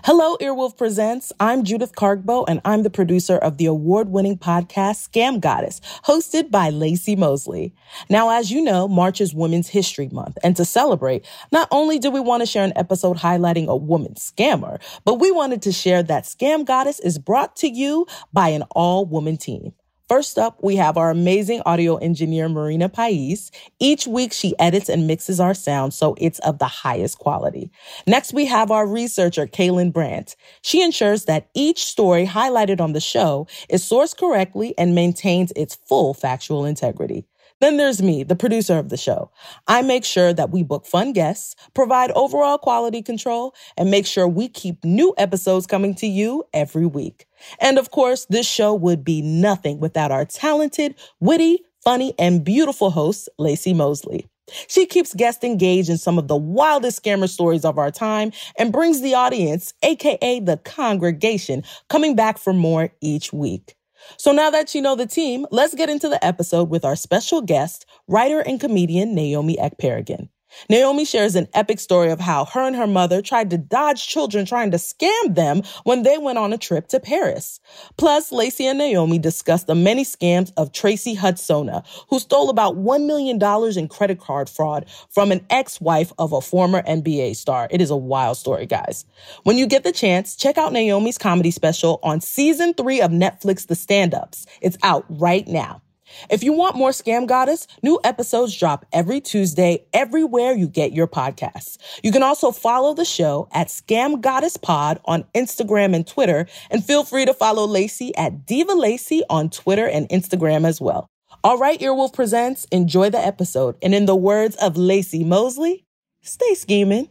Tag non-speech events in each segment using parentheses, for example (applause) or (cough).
Hello, Earwolf Presents. I'm Judith Kargbo, and I'm the producer of the award winning podcast Scam Goddess, hosted by Laci Mosley. Now, as you know, March is Women's History Month, and to celebrate, not only do we want to share an episode highlighting a woman scammer, but we wanted to share that Scam Goddess is brought to you by an all woman team. First up, we have our amazing audio engineer, Marina Pais. Each week, she edits and mixes our sound so it's of the highest quality. Next, we have our researcher, Kaylin Brandt. She ensures that each story highlighted on the show is sourced correctly and maintains its full factual integrity. Then there's me, the producer of the show. I make sure that we book fun guests, provide overall quality control, and make sure we keep new episodes coming to you every week. And of course, this show would be nothing without our talented, witty, funny, and beautiful host, Laci Mosley. She keeps guests engaged in some of the wildest scammer stories of our time and brings the audience, aka the congregation, coming back for more each week. So now that you know the team, let's get into the episode with our special guest, writer and comedian Naomi Ekperigin. Naomi shares an epic story of how her and her mother tried to dodge children trying to scam them when they went on a trip to Paris. Plus, Laci and Naomi discuss the many scams of Tracy Hudsona, who stole about $1 million in credit card fraud from an ex-wife of a former NBA star. It is a wild story, guys. When you get the chance, check out Naomi's comedy special on season three of Netflix The Stand-Ups. It's out right now. If you want more Scam Goddess, new episodes drop every Tuesday everywhere you get your podcasts. You can also follow the show at Scam Goddess Pod on Instagram and Twitter, and feel free to follow Laci at Diva Laci on Twitter and Instagram as well. All right, Earwolf Presents, enjoy the episode. And in the words of Laci Mosley, stay scheming.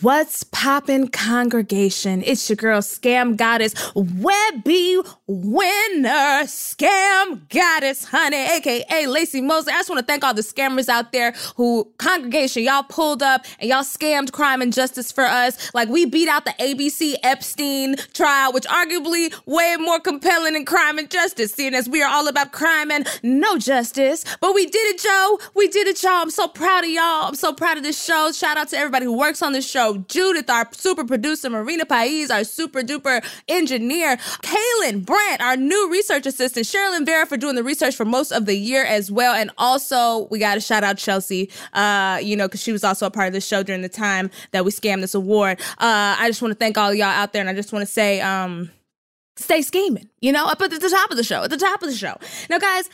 What's poppin' congregation? It's your girl, Scam Goddess, Webby Winner, Scam Goddess, honey, aka Laci Mosley. I just want to thank all the scammers out there who, congregation, y'all pulled up and y'all scammed crime and justice for us. Like we beat out the ABC Epstein trial, which arguably way more compelling than crime and justice, seeing as we are all about crime and no justice. But we did it, Joe. We did it, y'all. I'm so proud of y'all. I'm so proud of this show. Shout out to everybody who works on this show. Judith, our super producer, Marina Pais, our super duper engineer, Kaylin Brandt, our new research assistant, Sherilyn Vera for doing the research for most of the year as well. And also, we got to shout out Chelsea, uh, you know, because she was also a part of the show during the time that we scammed this award. Uh, I just want to thank all y'all out there, and I just want to say, um, stay scheming, you know, up at the top of the show, at the top of the show. Now, guys,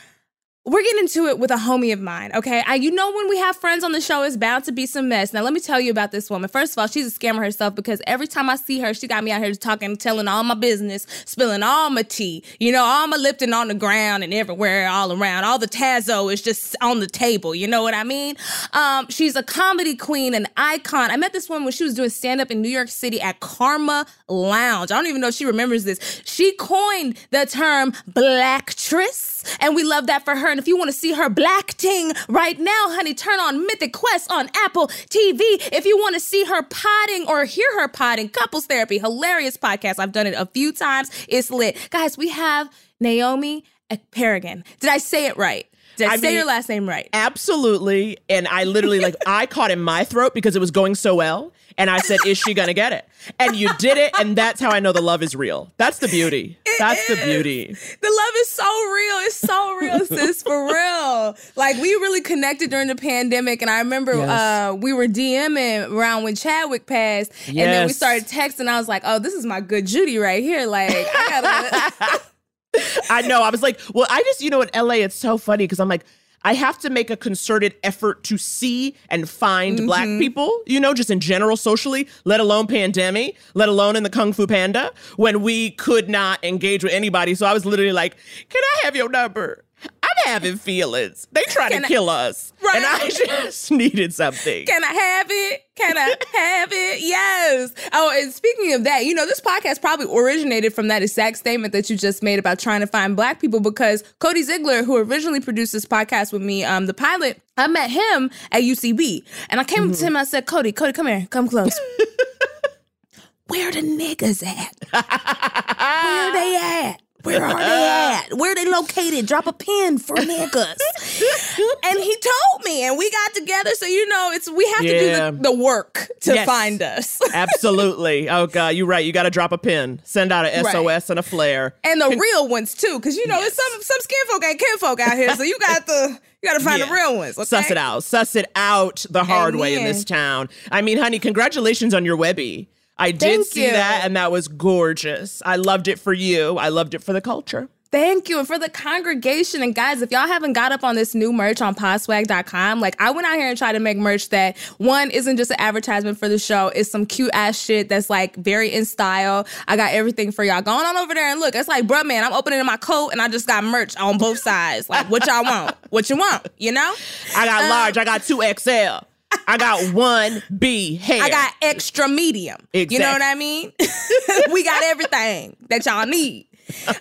we're getting into it with a homie of mine, okay? I, you know, when we have friends on the show, it's bound to be some mess. Now, let me tell you about this woman. First of all, she's a scammer herself because every time I see her, she got me out here talking, telling all my business, spilling all my tea, you know, all my Lipton on the ground and everywhere, all around. All the Tazo is just on the table, you know what I mean? Um, she's a comedy queen, an icon. I met this woman when she was doing stand up in New York City at Karma Lounge. I don't even know if she remembers this. She coined the term blacktress, and we love that for her. And if you want to see her black ting right now, honey, turn on Mythic Quest on Apple TV. If you want to see her potting or hear her potting, couples therapy, hilarious podcast. I've done it a few times. It's lit. Guys, we have Naomi Ekperigin. Did I say it right? Did I, say mean, your last name right? Absolutely. And I literally like (laughs) I caught in my throat because it was going so well. And I said, Is she gonna get it? And you did it, and that's how I know the love is real. That's the beauty. It that's is. the beauty. The love is so real. It's so real, sis, for real. Like we really connected during the pandemic. And I remember yes. uh, we were DMing around when Chadwick passed. Yes. And then we started texting. I was like, oh, this is my good Judy right here. Like, I gotta (laughs) (laughs) I know. I was like, well, I just, you know, in LA, it's so funny because I'm like, I have to make a concerted effort to see and find mm-hmm. black people, you know, just in general socially, let alone pandemic, let alone in the Kung Fu Panda, when we could not engage with anybody. So I was literally like, can I have your number? Having feelings. They trying Can to I- kill us. Right. And I just (laughs) needed something. Can I have it? Can I (laughs) have it? Yes. Oh, and speaking of that, you know, this podcast probably originated from that exact statement that you just made about trying to find black people because Cody Ziegler, who originally produced this podcast with me, um, the pilot, I met him at UCB. And I came to him I said, Cody, Cody, come here, come close. (laughs) Where the niggas at? Where they at? Where are they (laughs) at? Where they located? Drop a pin for niggas. (laughs) and he told me, and we got together. So you know, it's we have to do the, the work to Yes. find us. (laughs) Absolutely. Oh God, you're right. You got to drop a pin. Send out a Right. SOS and a flare. and the real ones too, because you know, it's some some skin folk ain't kin folk out here. So you got to you got to find Yeah. the real ones. Okay? Suss it out. Suss it out the hard way in this town. I mean, honey, congratulations on your Webby. I did Thank see you. that, and that was gorgeous. I loved it for you. I loved it for the culture. Thank you. And for the congregation. And guys, if y'all haven't got up on this new merch on podswag.com, like I went out here and tried to make merch that one isn't just an advertisement for the show, it's some cute ass shit that's like very in style. I got everything for y'all. Going on over there and look. It's like, bruh, man, I'm opening my coat and I just got merch on both sides. Like, what y'all want? (laughs) What you want? You know? I got Um, large. I got two XL. I got one B hair. I got extra medium. You know what I mean? (laughs) we got everything that y'all need.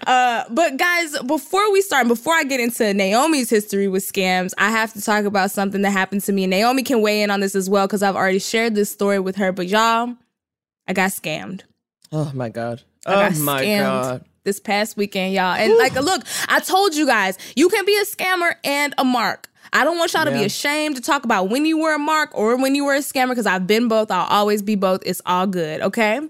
Uh, but guys, before we start, before I get into Naomi's history with scams, I have to talk about something that happened to me. And Naomi can weigh in on this as well because I've already shared this story with her. But y'all, I got scammed. Oh my god. Oh my god. This past weekend, y'all. And like, look, I told you guys, you can be a scammer and a mark. I don't want y'all to be ashamed to talk about when you were a mark or when you were a scammer because I've been both. I'll always be both. It's all good, okay?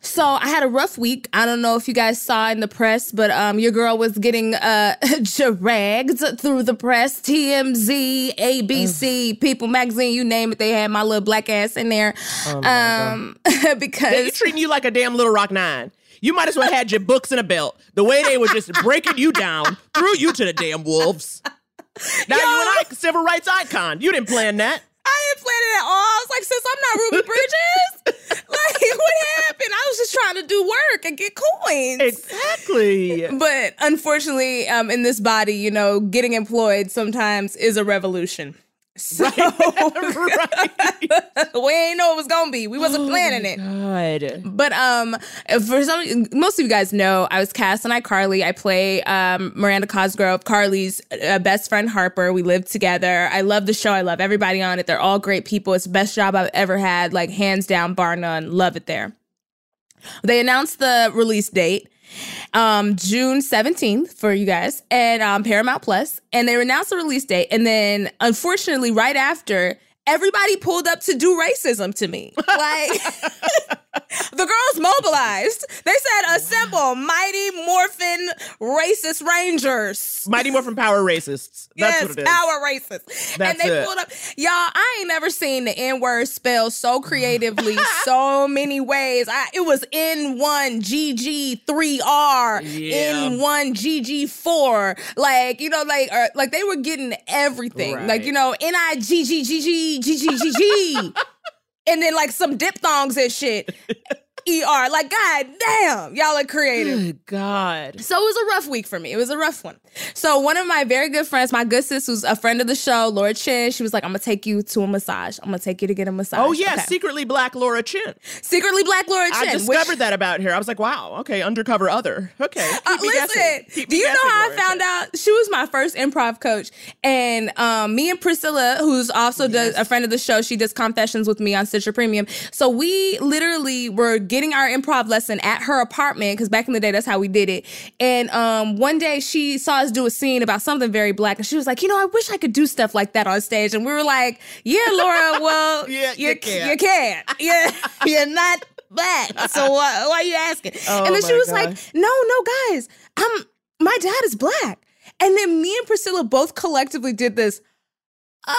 So I had a rough week. I don't know if you guys saw in the press, but um, your girl was getting uh (laughs) dragged through the press. TMZ, ABC, People Magazine, you name it. They had my little black ass in there. um, (laughs) because They because treating you like a damn little rock nine. You might as well had your books in a belt. The way they were just breaking you down, threw you to the damn wolves. Now you an icon, civil rights icon. You didn't plan that. I didn't plan it at all. I was like, since I'm not Ruby (laughs) Bridges. like, (laughs) what happened? I was just trying to do work and get coins. Exactly. but unfortunately, um, in this body, you know, getting employed sometimes is a revolution. So (laughs) right. (laughs) we ain't know it was gonna be. We wasn't planning it. God. But um, for some, most of you guys know, I was cast on iCarly. I play um, Miranda Cosgrove, Carly's uh, best friend Harper. We live together. I love the show. I love everybody on it. They're all great people. It's the best job I've ever had, like hands down, bar none. Love it there. They announced the release date, um, June 17th for you guys, and um, Paramount Plus, and they announced the release date. And then, unfortunately, right after, everybody pulled up to do racism to me. Like, (laughs) the girls mobilized. They said, assemble mighty morphin racist rangers. Mighty Morphin Power Racists. That's yes, what it is. power racists. That's and they it. pulled up. Y'all, I ain't never seen the N word spelled so creatively, (laughs) so many ways. I, it was N1 GG3R, Yeah. N1 GG4. Like, you know, like, or, like they were getting everything. Like, you know, NIGGGG, GGGG. (laughs) and then like some diphthongs and shit. (laughs) ER. Like, god damn, y'all are creative. Good God. So it was a rough week for me. It was a rough one. So one of my very good friends, my good sis, who's a friend of the show, Laura Chin, she was like, "I'm gonna take you to a massage. I'm gonna take you to get a massage." Oh, yeah. Okay. Secretly black Laura Chin. secretly black Laura Chin. I discovered that about her. I was like, wow. Okay. Undercover other. Okay. Uh, listen, do you know guessing, how I found Chin. out? She was my first improv coach, and um, me and Priscilla, who's also does a friend of the show, she does confessions with me on Stitcher Premium. So we literally were getting our improv lesson at her apartment because back in the day, that's how we did it. And um, one day she saw us do a scene about something very black, and she was like, "You know, I wish I could do stuff like that on stage." And we were like, "Yeah, Laura, (laughs) well, Yeah, you can't, you can, yeah, (laughs) you're not." Black, so why, why are you asking? Oh and then she was like, no, no, guys, I'm my dad is black. And then me and Priscilla both collectively did this. (laughs)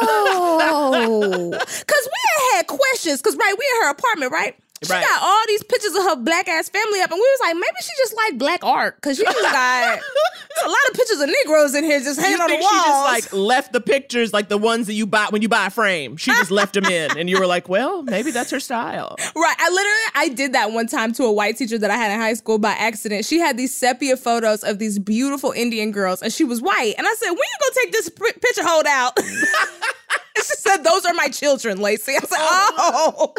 Oh, because we had had questions. Because right, we in her apartment, right? She Right. got all these pictures of her black ass family up, and we was like, maybe she just like black art because she just got (laughs) a lot of pictures of Negroes in here just hanging on the walls. she just like left the pictures like the ones that you buy when you buy a frame? She just left them in, and you were like, "Well, maybe that's her style." (laughs) Right. I literally I did that one time to a white teacher that I had in high school by accident. She had these sepia photos of these beautiful Indian girls and she was white. And I said, "When you gonna take this p- picture hold out?" (laughs) and she said, "Those are my children, Laci." I said, "Oh."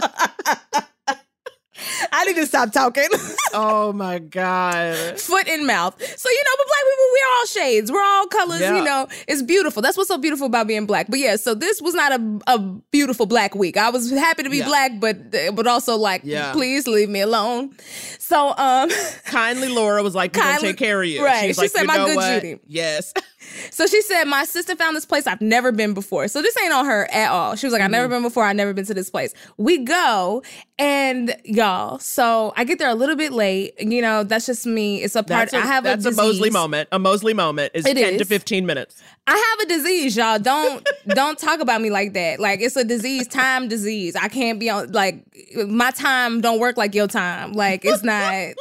I need to stop talking. Oh my god! (laughs) Foot in mouth. So, you know, but black people, we're all shades. We're all colors, Yeah. you know. It's beautiful. That's what's so beautiful about being black. But yeah, so this was not a, a beautiful black week. I was happy to be Yeah. black, but but also like, Yeah. please leave me alone. So um Kindly Laura was like, "We're gonna Kindly- take care of you." right. She's She like, said, "You "My know good what? Judy." Yes. (laughs) so she said, My sister found this place I've never been before. So this ain't on her at all. She was like, I've Mm-hmm. never been before, I've never been to this place. We go and y'all, so I get there a little bit late. You know, that's just me. It's a part That's a, I have that's a a, Mosley moment. A Mosley moment is It ten to fifteen minutes. I have a disease, y'all. Don't (laughs) don't talk about me like that. Like it's a disease, time disease. I can't be on like my time don't work like your time. Like it's not.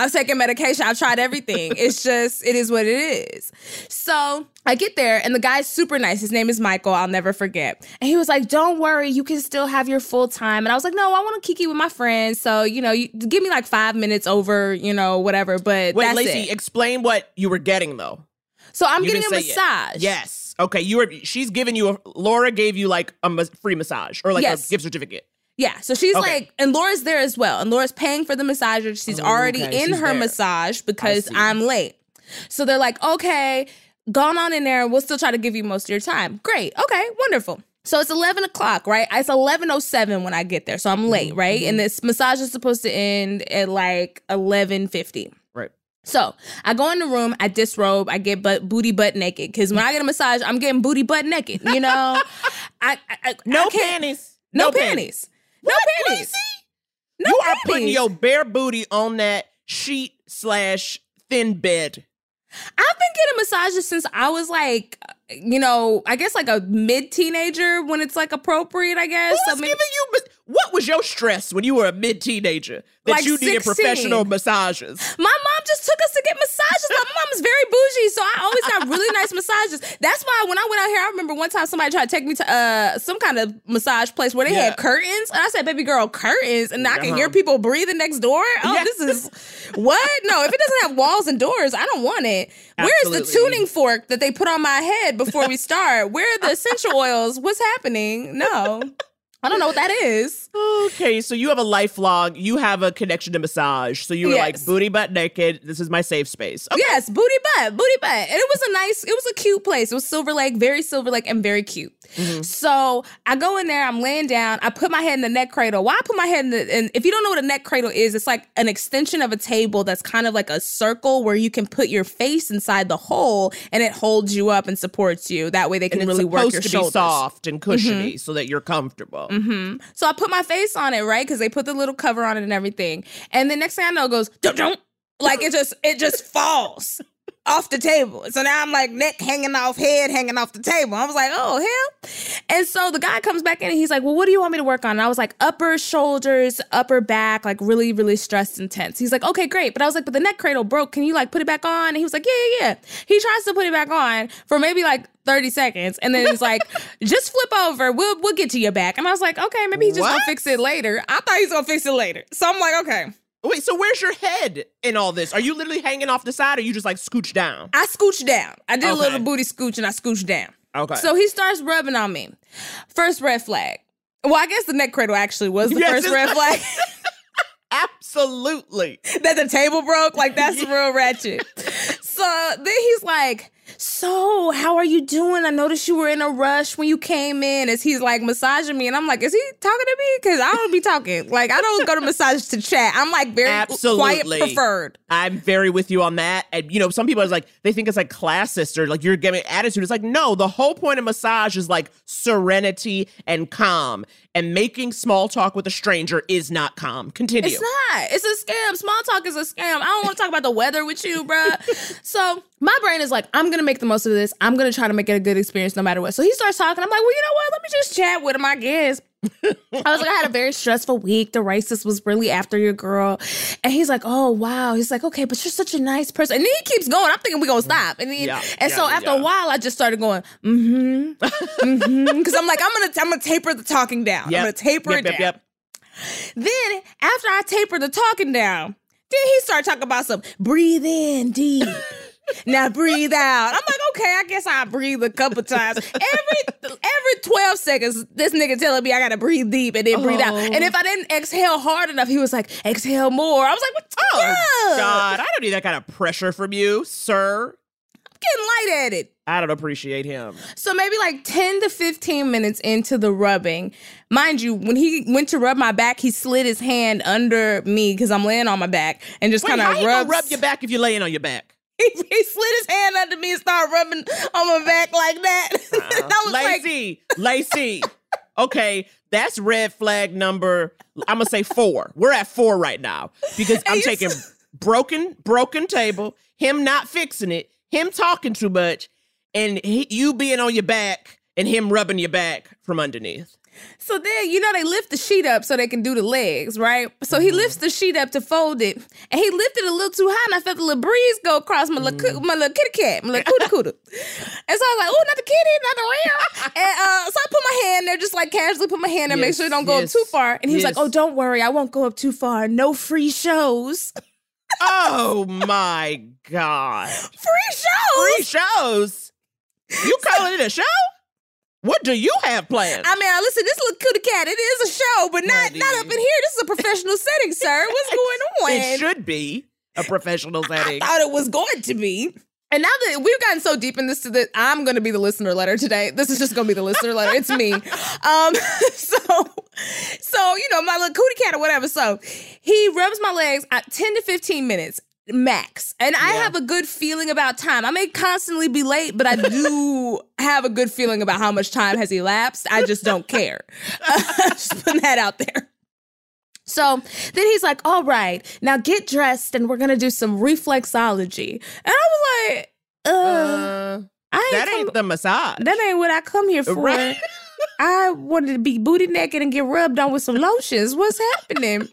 I've taken medication. I've tried everything. It's just it is what it is. So I get there and the guy's super nice. His name is Michael. I'll never forget. And he was like, "Don't worry, you can still have your full time." And I was like, "No, I want to kiki with my friends. So you know, you give me like five minutes over, you know, whatever." But Wait, Laci, it. explain what you were getting though. So I'm You getting a didn't it. massage. Yes. Okay. You were. She's giving you a. Laura gave you like a free massage or like Yes. a gift certificate. Yeah, so she's Okay. like, and Laura's there as well, and Laura's paying for the massager. She's already okay, in she's her there. massage because. I'm late. So they're like, okay, gone on in there. We'll still try to give you most of your time. Great. Okay, wonderful. So it's 11 o'clock, right? It's 11.07 when I get there. So I'm Mm-hmm. late, right? And this massage is supposed to end at like 11.50. Right. So I go in the room, I disrobe, I get butt, booty butt naked. Because when I get a massage, I'm getting booty butt naked, you know? (laughs) I, I, I No I panties. No, panties. No panties. No you are putting your bare booty on that sheet slash thin bed. I've been getting massages since I was like, uh, you know, I guess like a mid teenager when it's like appropriate, I guess. Who's So maybe- giving you? What was your stress when you were a mid teenager that Like you needed 16. professional massages? my mom just took us to get massages. My mom is very bougie, so I always got really (laughs) nice massages. That's why when I went out here, I remember one time somebody tried to take me to uh some kind of massage place where they Yeah. had curtains, and I said, "Baby girl, curtains," and I can Uh-huh. hear people breathing next door. (laughs) Oh, Yeah. this is what? No, if it doesn't have walls and doors, I don't want it. Where's the tuning fork that they put on my head before we start? Where are the essential oils? What's happening? No. I don't know what that is. Okay, so you have a lifelong, you have a connection to massage. So you were like booty butt naked. This is my safe space. Okay. Yes, booty butt, booty butt. And it was a nice, it was a cute place. It was Silver Lake, very Silver Lake and very cute. So I go in there, I'm laying down, I put my head in the neck cradle. Why I put my head in the, and if you don't know what a neck cradle is, it's like an extension of a table that's kind of like a circle where you can put your face inside the hole and it holds you up and supports you. That way they can really work supposed your to shoulders. be soft and cushiony so that you're comfortable. hmm So I put my face on it, right? Because they put the little cover on it and everything. And the next thing I know, it goes don't don't like it just it just falls off the table. So now I'm like neck hanging off, head hanging off the table. I was like, oh hell. And so the guy comes back in and he's like, well, what do you want me to work on? And I was like, upper shoulders, upper back, like really, really stressed and tense. He's like, okay, great. But I was like, but the neck cradle broke. Can you like put it back on? And he was like, yeah, yeah, yeah. He tries to put it back on for maybe like 30 seconds. And then he's like, (laughs) just flip over. We'll we'll get to your back. And I was like, okay, maybe he's just gonna fix it later. I thought he's gonna fix it later. So I'm like, okay. Wait, so where's your head in all this? Are you literally hanging off the side or you just like scooch down? I scooched down. I did a little booty scooch and I scooched down. Okay. So he starts rubbing on me. First red flag. Well, I guess the neck cradle actually was the Yes, first red flag. (laughs) Absolutely. (laughs) that the table broke. Like that's (laughs) real ratchet. So then he's like, "So how are you doing? I noticed you were in a rush when you came in." As he's like massaging me, and I'm like, "Is he talking to me? Because I don't be talking. Like I don't go to massage to chat. I'm like very quiet preferred." I'm very with you on that. And you know, some people are like they think it's like classist or like you're giving attitude. It's like no, the whole point of massage is like serenity and calm. And making small talk with a stranger is not calm. Continue. It's not. It's a scam. Small talk is a scam. I don't want to talk about the weather with you, bruh. (laughs) so my brain is like, I'm gonna make the most of this. I'm gonna try to make it a good experience no matter what. So he starts talking. I'm like, well, you know what? Let me just chat with him, I guess. (laughs) I was like, I had a very stressful week. The racist was really after your girl. And he's like, oh, wow. He's like, okay, but you're such a nice person. And then he keeps going. I'm thinking we're going to stop. And then, Yeah, and yeah, so after yeah. a while, I just started going, mm-hmm, mm-hmm. Because I'm like, I'm going to I'm gonna taper the talking down. I'm going to taper Yep, it yep, down. yep. Then after I taper the talking down, then he started talking about some breathe in deep. (laughs) now breathe out. I'm like, okay, I guess I breathe a couple times. Every every 12 seconds, this nigga telling me I gotta breathe deep and then breathe out. Oh. And if I didn't exhale hard enough, he was like, exhale more. I was like, what Oh, yeah. God. I don't need that kind of pressure from you, sir. I'm getting light at it. I don't appreciate him. So maybe like 10 to 15 minutes into the rubbing. Mind you, when he went to rub my back, he slid his hand under me because I'm laying on my back and just Wait, kind how of you gonna rub your back if you're laying on your back? (laughs) he, he slid his hand under me and started rubbing on my back like that. (laughs) Uh-huh. I was like, Laci, Laci. Okay, that's red flag number. I'm gonna say four. We're at four right now because I'm taking (laughs) broken, broken table. Him not fixing it. Him talking too much, and he, you being on your back and him rubbing your back from underneath. So then, you know, they lift the sheet up so they can do the legs, right? So Mm-hmm. he lifts the sheet up to fold it, and he lifted a little too high, and I felt the little breeze go across my little, Mm. coo- my little kitty cat, my little cootie (laughs) cootie. and so I was like, oh, not the kitty, not the real. and uh, so I put my hand there, just like casually put my hand there, make sure it don't go yes, up too far. And he was like, oh, don't worry, I won't go up too far. No free shows. Oh my (laughs) god! Free shows? Free shows. You calling it a show? What do you have planned? I mean, listen, this little cootie cat, it is a show, but not not up in here. This is a professional (laughs) setting, sir. What's going (laughs) on? It should be a professional setting. I thought it was going to be. And now that we've gotten so deep in this, that I'm going to be the listener letter today. This is just going to be the listener letter. It's me. (laughs) Um, so, so you know, my little cootie cat or whatever. So he rubs my legs at 10 to 15 minutes max, and I Yeah. have a good feeling about time. I may constantly be late, but I (laughs) do have a good feeling about how much time has elapsed. I just don't (laughs) care. (laughs) just putting that out there. So then he's like, all right, now get dressed and we're gonna do some reflexology. And I was like, uh, Uh, I ain't that come- ain't the massage. that ain't what I come here for. Right. I wanted to be booty naked and get rubbed on with some lotions. What's happening?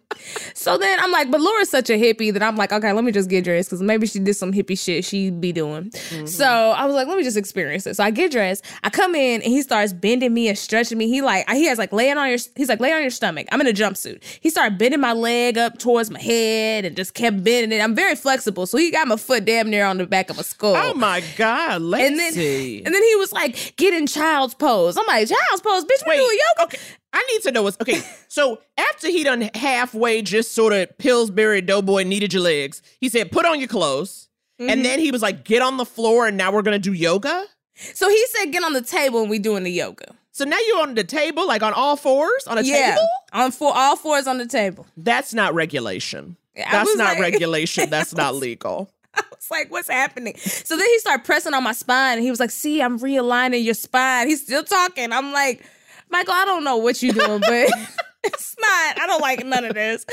so then I'm like, but Laura's such a hippie that I'm like, okay, let me just get dressed because maybe she did some hippie shit she'd be doing. Mm-hmm. So I was like, let me just experience it. So I get dressed. I come in and he starts bending me and stretching me. He like he has like laying on your he's like lay on your stomach. I'm in a jumpsuit. He started bending my leg up towards my head and just kept bending it. I'm very flexible, so he got my foot damn near on the back of my skull. Oh my God, Laci. And then, and then he was like, "Get in child's pose." I'm like, "Child's pose, bitch. We doing yoga." okay. I need to know what's okay. So after he done halfway just sort of Pillsbury Doughboy kneaded your legs, he said, put on your clothes. Mm-hmm. And then he was like, get on the floor and now we're gonna do yoga. So he said, "Get on the table and we doing the yoga." So now you're on the table, like on all fours on a yeah, table? on four, all fours on the table. That's not regulation. I That's not like- (laughs) regulation. That's not (laughs) legal. (laughs) I was like, "What's happening?" So then he started pressing on my spine, and he was like, "See, I'm realigning your spine." He's still talking. I'm like, "Michael, I don't know what you're doing, but (laughs) (laughs) it's not. I don't like none of this."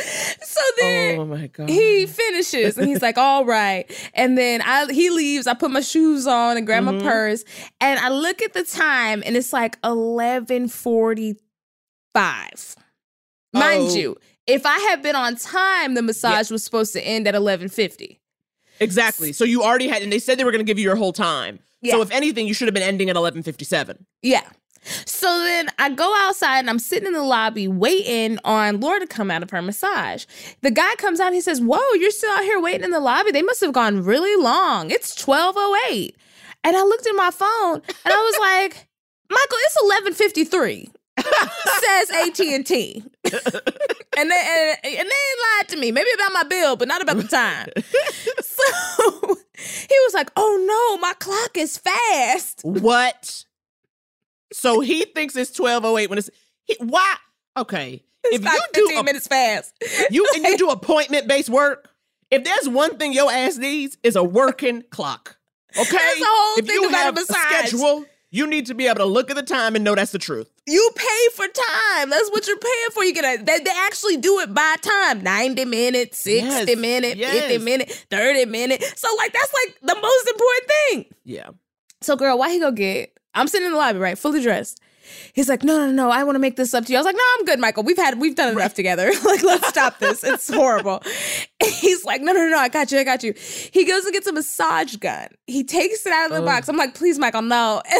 So then. Oh my God. he finishes and he's like all right and then i he leaves i put my shoes on and grab Mm-hmm. my purse and i look at the time and it's like 11:45 mind Oh. you if i had been on time the massage was supposed to end at 11:50 exactly. So you already had, and they said they were gonna give you your whole time. So if anything, you should have been ending at 11:57. yeah so then I go outside and I'm sitting in the lobby waiting on Laura to come out of her massage. The guy comes out and he says, Whoa, you're still out here waiting in the lobby? They must have gone really long. It's 1208. And I looked at my phone and I was (laughs) like, Michael, it's 1153. Says AT&T. (laughs) and they and, and they lied to me. Maybe about my bill, but not about the time. (laughs) so he was like, "Oh no, my clock is fast." What? so he thinks it's 12:08 when it's he, why? Okay. It's if you do a, minutes fast. you and you (laughs) do appointment based work, if there's one thing your ass needs is a working clock. Okay? That's the whole if thing you have a schedule, you need to be able to look at the time and know that's the truth. You pay for time. That's what you're paying for. You get a they, they actually do it by time. 90 minutes, 60 Yes, minutes, 50 yes. minutes, 30 minutes. So like that's like the most important thing. Yeah. So girl, why he go get I'm sitting in the lobby, right? Fully dressed. He's like, no, no, no, I want to make this up to you. I was like, no, I'm good, Michael. We've had, we've done enough together. (laughs) like, let's stop this. It's horrible. (laughs) he's like, no, no, no, I got you, I got you. He goes and gets a massage gun. He takes it out of the oh. box. I'm like, please, Michael, no. (laughs)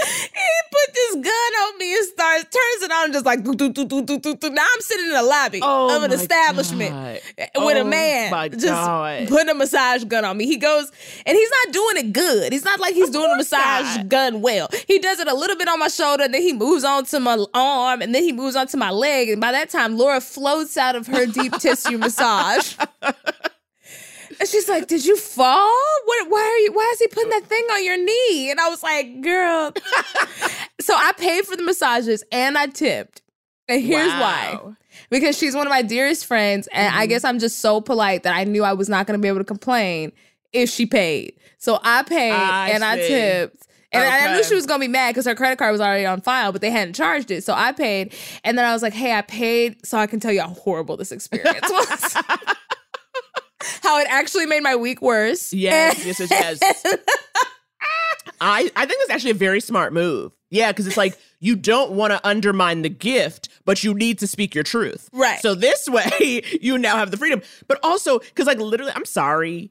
He put this gun on me and starts turns it on and just like do, do, do, do, do, do, do. now I'm sitting in the lobby Oh of an establishment God. with a Oh man just God. putting a massage gun on me. He goes and he's not doing it good. He's not like he's doing a massage not. gun well. He does it a little bit on my shoulder, and then he moves on to my arm, and then he moves on to my leg. And by that time, Laura floats out of her deep tissue massage. (laughs) And she's like, "Did you fall? What? Why are you? Why is he putting that thing on your knee?" And I was like, "Girl." (laughs) so I paid for the massages and I tipped. And here's why: because she's one of my dearest friends, and I mm-hmm. guess I'm just so polite that I knew I was not going to be able to complain if she paid. So I paid I and I tipped. And I- I knew she was gonna be mad because her credit card was already on file, but they hadn't charged it. So I paid. And then I was like, hey, I paid so I can tell you how horrible this experience (laughs) was. (laughs) (laughs) how it actually made my week worse. Yes, (laughs) yes, yes, yes. I, I think it's actually a very smart move. Yeah, because it's like you don't want to undermine the gift, but you need to speak your truth. Right. So this (laughs) way, you now have the freedom. But also, because like literally, I'm sorry,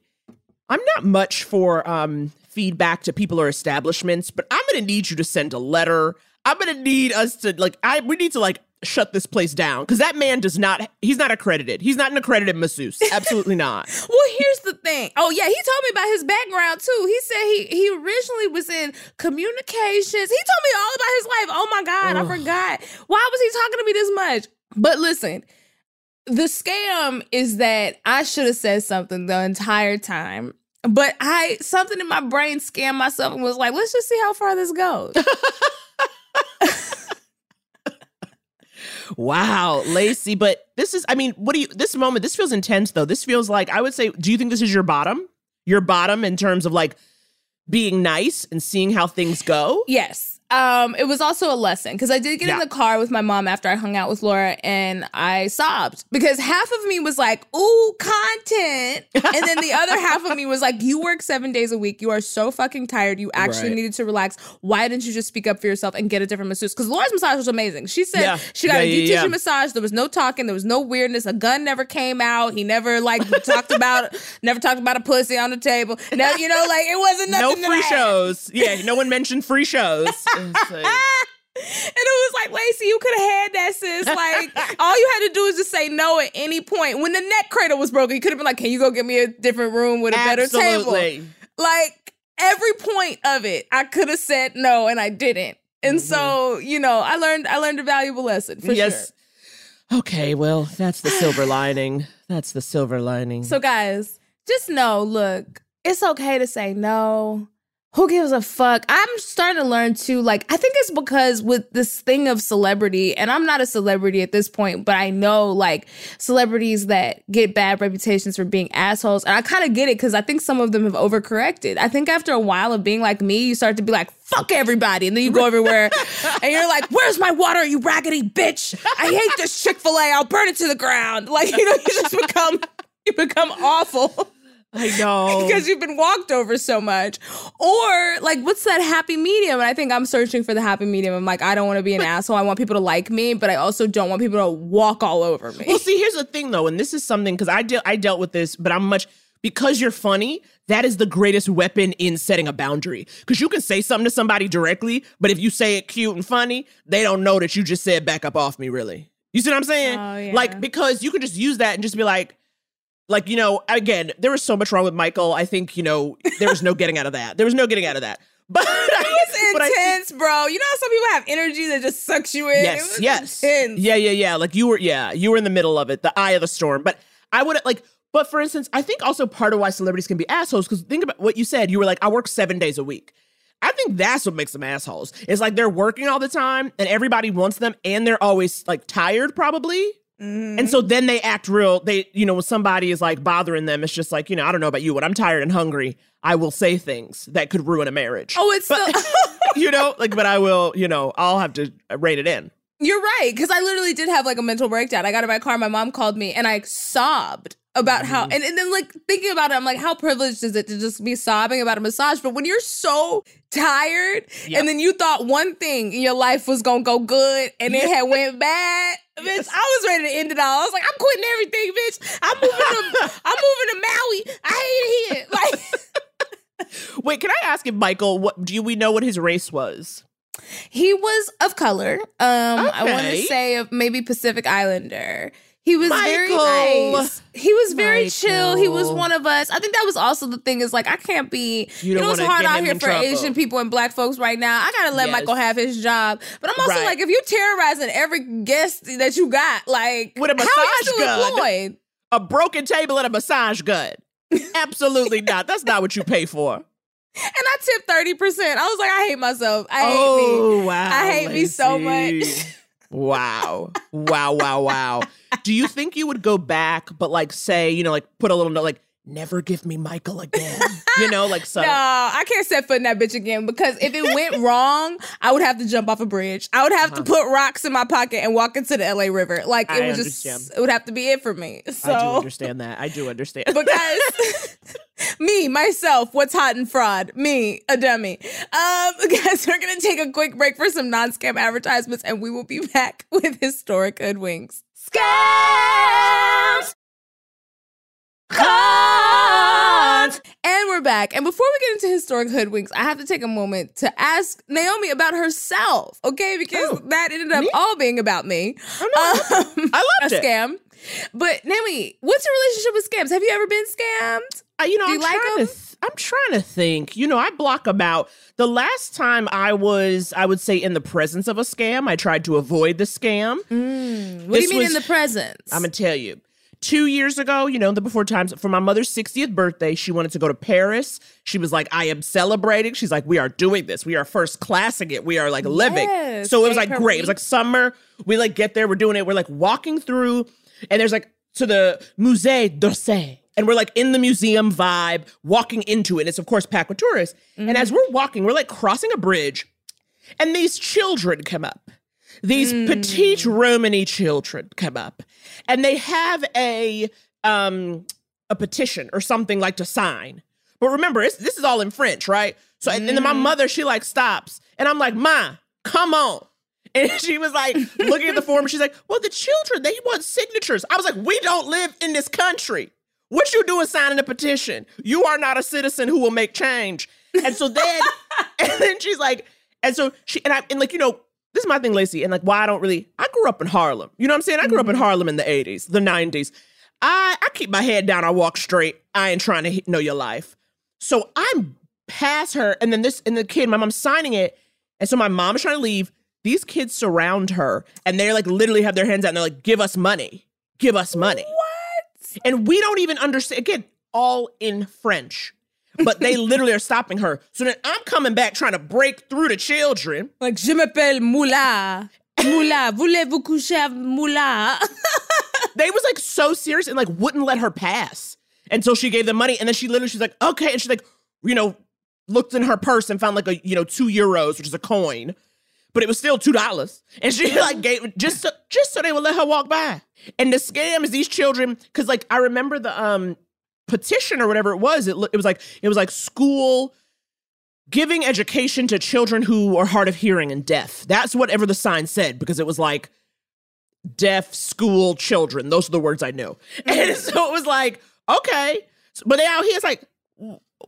I'm not much for um feedback to people or establishments, but I'm gonna need you to send a letter. I'm gonna need us to like I we need to like shut this place down because that man does not he's not accredited. He's not an accredited masseuse. Absolutely (laughs) not. Well, here's the thing. Oh yeah, he told me about his background too. He said he he originally was in communications. He told me all about his life. Oh my god, I forgot. Why was he talking to me this much? But listen, the scam is that I should have said something the entire time. But I something in my brain scammed myself and was like, let's just see how far this goes. (laughs) Wow, Laci, but this is I mean, what do you this moment, this feels intense though. This feels like I would say, do you think this is your bottom? Your bottom in terms of like being nice and seeing how things go? Yes. Um, it was also a lesson because I did get in the car with my mom after I hung out with Laura and I sobbed because half of me was like, ooh, content. And then the other half of me was like, you work seven days a week. You are so fucking tired. You actually Right. needed to relax. Why didn't you just speak up for yourself and get a different masseuse? Because Laura's massage was amazing. She said Yeah. she got Yeah, a yeah, deep tissue yeah. massage. There was no talking. There was no weirdness. A gun never came out. He never like talked about, (laughs) never talked about a pussy on the table. No, you know, like it wasn't nothing to free shows. Yeah, no one mentioned free shows. (laughs) (laughs) And it was like, Laci, you could have had that, sis. Like, (laughs) all you had to do is just say no at any point. When the neck cradle was broken, you could have been like, can you go get me a different room with a better table? Like, every point of it, I could have said no, and I didn't. And mm-hmm. so, you know, I learned I learned a valuable lesson for yes. sure. Okay, well, that's the silver lining. That's the silver lining. So, guys, just know, look, it's okay to say no. Who gives a fuck? I'm starting to learn too. Like, I think it's because with this thing of celebrity, and I'm not a celebrity at this point, but I know like celebrities that get bad reputations for being assholes. And I kind of get it because I think some of them have overcorrected. I think after a while of being like me, you start to be like, fuck everybody. And then you go everywhere (laughs) and you're like, where's my water, you raggedy bitch? I hate this Chick fil A. I'll burn it to the ground. Like, you know, you just become, you become awful (laughs) I know. because you've been walked over so much. Or like, what's that happy medium? And I think I'm searching for the happy medium. I'm like, I don't want to be an asshole. I want people to like me, but I also don't want people to walk all over me. Well, see, here's the thing though, and this is something because I deal I dealt with this, but I'm much because you're funny. That is the greatest weapon in setting a boundary because you can say something to somebody directly, but if you say it cute and funny, they don't know that you just said back up off me. Really, you see what I'm saying? Oh, yeah. Like because you could just use that and just be like. Like, you know, again, there was so much wrong with Michael. I think, you know, there was no getting out of that. There was no getting out of that. But, It's (laughs) but I intense, bro. You know how some people have energy that just sucks you in? It Yes, was yes. intense. Yeah, yeah, yeah. Like you were, yeah, you were in the middle of it, the eye of the storm. But I would like, but for instance, I think also part of why celebrities can be assholes, because think about what you said. You were like, I work seven days a week. I think that's what makes them assholes. It's like they're working all the time and everybody wants them and they're always like tired, probably. And mm-hmm. so then they act real. They, you know, when somebody is like bothering them, it's just like, you know, I don't know about you. but I'm tired and hungry, I will say things that could ruin a marriage. Oh, it's But- still. (laughs) you know, like, but I will, you know, I'll have to uh, rate it in. You're right, because I literally did have like a mental breakdown. I got in my car, my mom called me, and I sobbed about how and, and then like thinking about it, I'm like, how privileged is it to just be sobbing about a massage? But when you're so tired Yep. and then you thought one thing in your life was gonna go good and it had went (laughs) bad, bitch, I was ready to end it all. I was like, I'm quitting everything, bitch. I'm moving to I'm (laughs) moving to Maui. I hate it here. (laughs) Like Wait, can I ask if Michael? What do we know what his race was? He was of color. Um, I want to say of maybe Pacific Islander. He was very nice. He was very chill. He was one of us. I think that was also the thing is like I can't be. You You, know it's hard out here for trouble. Asian people and Black folks right now. I gotta let Yes. Michael have his job. But I'm also Right. like, if you're terrorizing every guest that you got, like, With a how are you still gun. employed? A broken table and a massage gun. Absolutely not. That's not what you pay for. And I tipped thirty percent. I was like, I hate myself. I hate me. oh wow! I hate me so much. (laughs) wow, wow, wow, wow. Do you think you would go back, but like say, you know, like put a little note, like never give me Michael again? You know, like so. (laughs) No, I can't set foot in that bitch again because if it went (laughs) wrong, I would have to jump off a bridge. I would have to put rocks in my pocket and walk into the LA River. Like it I would just, it would have to be it for me. I do understand that. I do understand. because (laughs) me, myself, what's hot and fraud? Me, a dummy. Um, guys, we're gonna take a quick break for some non-scam advertisements and we will be back with historic hoodwinks. Scams! Cons! And we're back. And before we get into historic hoodwinks, I have to take a moment to ask Naomi about herself, okay? Because Oh, that ended up me? all being about me. Oh, no, Um, I loved (laughs) a it. scam. But Naomi, what's your relationship with scams? Have you ever been scammed? Uh, you know, Do I'm like trying to. 'em? Th- I'm trying to think. You know, I block them out. The last time I was, I would say, in the presence of a scam, I tried to avoid the scam. What do you mean was- in the presence? I'm gonna tell you. Two years ago, you know, the before times for my mother's 60th birthday, she wanted to go to Paris. She was like, I am celebrating. She's like, we are doing this. We are first classing it. We are like living. Yes, So it was like great. It was like summer. We like get there, we're doing it. We're like walking through, and there's like to the Musée d'Orsay. And we're like in the museum vibe, walking into it. It's of course packed with tourists. And mm-hmm. as we're walking, we're like crossing a bridge, and these children come up. These petite Romany children come up, and they have a um a petition or something like to sign. But remember, it's, this is all in French, right? So and then my mother, she like stops, and I'm like, "Ma, come on." (laughs) And she was like looking at the form. She's like, "Well, the children they want signatures." I was like, "We don't live in this country. What you doing signing a petition? You are not a citizen who will make change." And so then, (laughs) and then she's like, and so she and I and like you know this is my thing, Laci, and like why I don't really. I grew up in Harlem. You know what I'm saying? I grew up in mm-hmm. Harlem in the '80s, the '90s. I I keep my head down. I walk straight. I ain't trying to know your life. So I'm past her, and then this and the kid, my mom's signing it, and so my mom is trying to leave. These kids surround her, and they're like literally have their hands out, and they're like, "Give us money, give us money." What? And we don't even understand. Again, all in French, but they literally are stopping her. So then I'm coming back trying to break through the children. like, je m'appelle Moula. Moula, voulez-vous coucher avec Moula? They was like so serious and like wouldn't let her pass until she gave them money, and then she literally she's like, "Okay," and she's like, you know, looked in her purse and found like a you know two euros, which is a coin. but it was still two dollars. And she (laughs) like gave just so, just so they would let her walk by. And the scam is these children because like I remember the um petition or whatever it was. It it was like it was like school giving education to children who are hard of hearing and deaf. That's whatever the sign said because it was like deaf school children. Those are the words I knew. (laughs) And so it was like okay, but here. It's like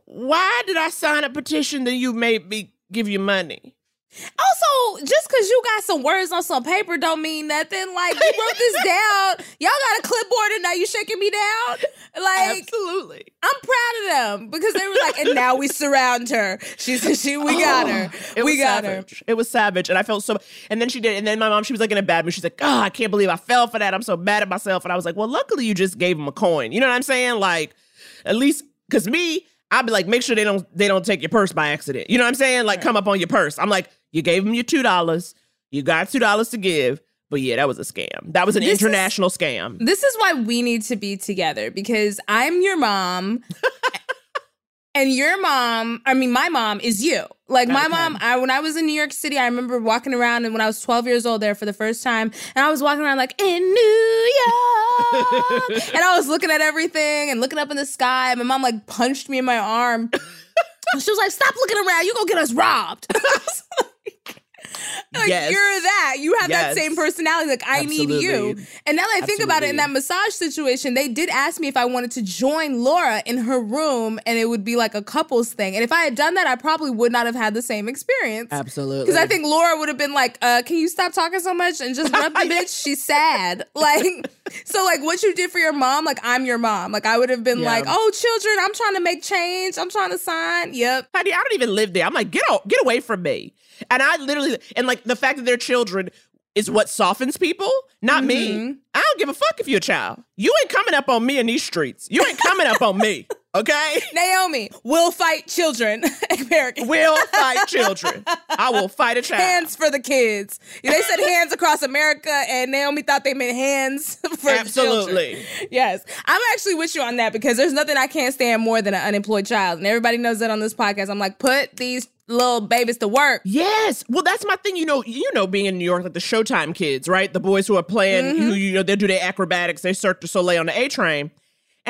why did I sign a petition that you made me give you money? Also, just because you got some words on some paper don't mean nothing. Like you wrote this (laughs) down. Y'all got a clipboard and now you shaking me down. Like Absolutely. I'm proud of them because they were like, and now we surround her. She said, "She, we got oh, her. It we was got savage. It was savage, and I felt so. And then she did, and then my mom, she was like in a bad mood. She's like, "Oh, I can't believe I fell for that. I'm so mad at myself." And I was like, "Well, luckily you just gave him a coin. You know what I'm saying? Like, at least because me, I'd be like, make sure they don't they don't take your purse by accident. You know what I'm saying? Like, come up on your purse. I'm like, you gave them your two dollars. You got two dollars to give. But yeah, that was a scam. That was an This is- international scam. This is why we need to be together because I'm your mom. (laughs) and your mom, I mean, my mom is you. Like my Okay. mom, I when I was in New York City, I remember walking around and when I was 12 years old there for the first time, and I was walking around like in New York. (laughs) and I was looking at everything and looking up in the sky. And my mom like punched me in my arm. (laughs) she was like, Stop looking around, you gonna get us robbed. (laughs) (laughs) Like, Yes. you're that. You have that same personality. Like, I need you. And now that I think about it, in that massage situation, they did ask me if I wanted to join Laura in her room and it would be like a couples thing. And if I had done that, I probably would not have had the same experience. Absolutely. Because I think Laura would have been like, uh, can you stop talking so much and just rub the (laughs) bitch? She's sad. Like, so like what you did for your mom, like I'm your mom. Like I would have been Yeah. like, oh, children, I'm trying to make change. I'm trying to sign. Yep. honey, I don't even live there. I'm like, get out, get away from me. And I literally, and like the fact that they're children is what softens people, not me. Mm-hmm. I don't give a fuck if you're a child. You ain't coming up on me in these streets. You ain't coming up on me, (laughs) okay? Naomi will fight children. (laughs) American. Will fight children. I will fight a child. hands for the kids. They said hands across America, and Naomi thought they meant hands (laughs) for. Absolutely. Yes, I'm actually with you on that because there's nothing I can't stand more than an unemployed child, and everybody knows that on this podcast. I'm like, put these little babies to work. Yes. Well, that's my thing. You know, you know, being in New York, like the Showtime kids, right? The boys who are playing, mm-hmm. who you know, they do their acrobatics, they Cirque du Soleil on the A train.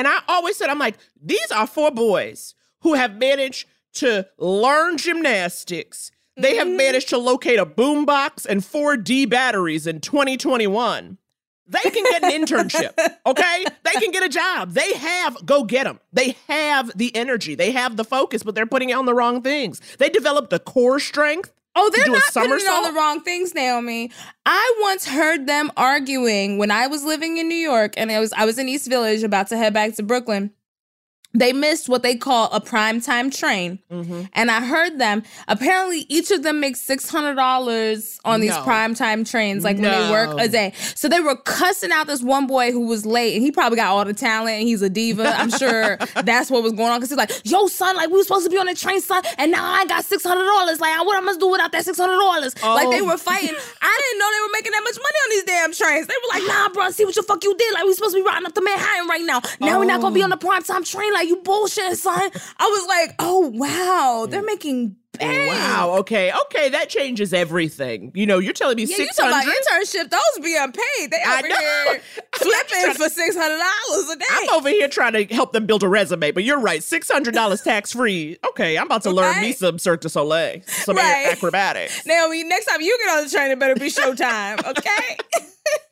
And I always said, I'm like, these are four boys who have managed to learn gymnastics. They have mm-hmm. managed to locate a boombox and 4D batteries in 2021. They can get an internship, (laughs) okay? They can get a job. They have, go get them. They have the energy, they have the focus, but they're putting it on the wrong things. They developed the core strength. Oh, they're not putting on the wrong things, Naomi. I once heard them arguing when I was living in New York, and I was I was in East Village about to head back to Brooklyn. They missed what they call a primetime train. Mm-hmm. And I heard them. Apparently, each of them makes six hundred dollars on these No. primetime trains, like when they work a day. So they were cussing out this one boy who was late, and he probably got all the talent, and he's a diva. I'm (laughs) sure that's what was going on. Because he's like, "Yo, son, like we were supposed to be on the train, son, and now I got six hundred dollars. Like, what am I supposed to do without that six hundred dollars? Like they Oh. were fighting. I didn't know they were making that much money on these damn trains. They were like, "Nah, bro, see what the fuck you did? Like we supposed to be riding up to Manhattan right now. Now we're not gonna be on the primetime train. Like you bullshit, son." I was like, "Oh wow, they're making." Bang. Wow. Okay. Okay. That changes everything. You know, you're telling me Yeah, you six talking about hundred. internship? Those be unpaid. They over here (laughs) flipping for six hundred dollars a day. I'm over here trying to help them build a resume, but you're right. Six hundred dollars (laughs) tax free. Okay, I'm about to learn me Right. some Cirque du Soleil, some Right. acrobatics. Naomi, next time you get on the train, it better be showtime, (laughs) okay?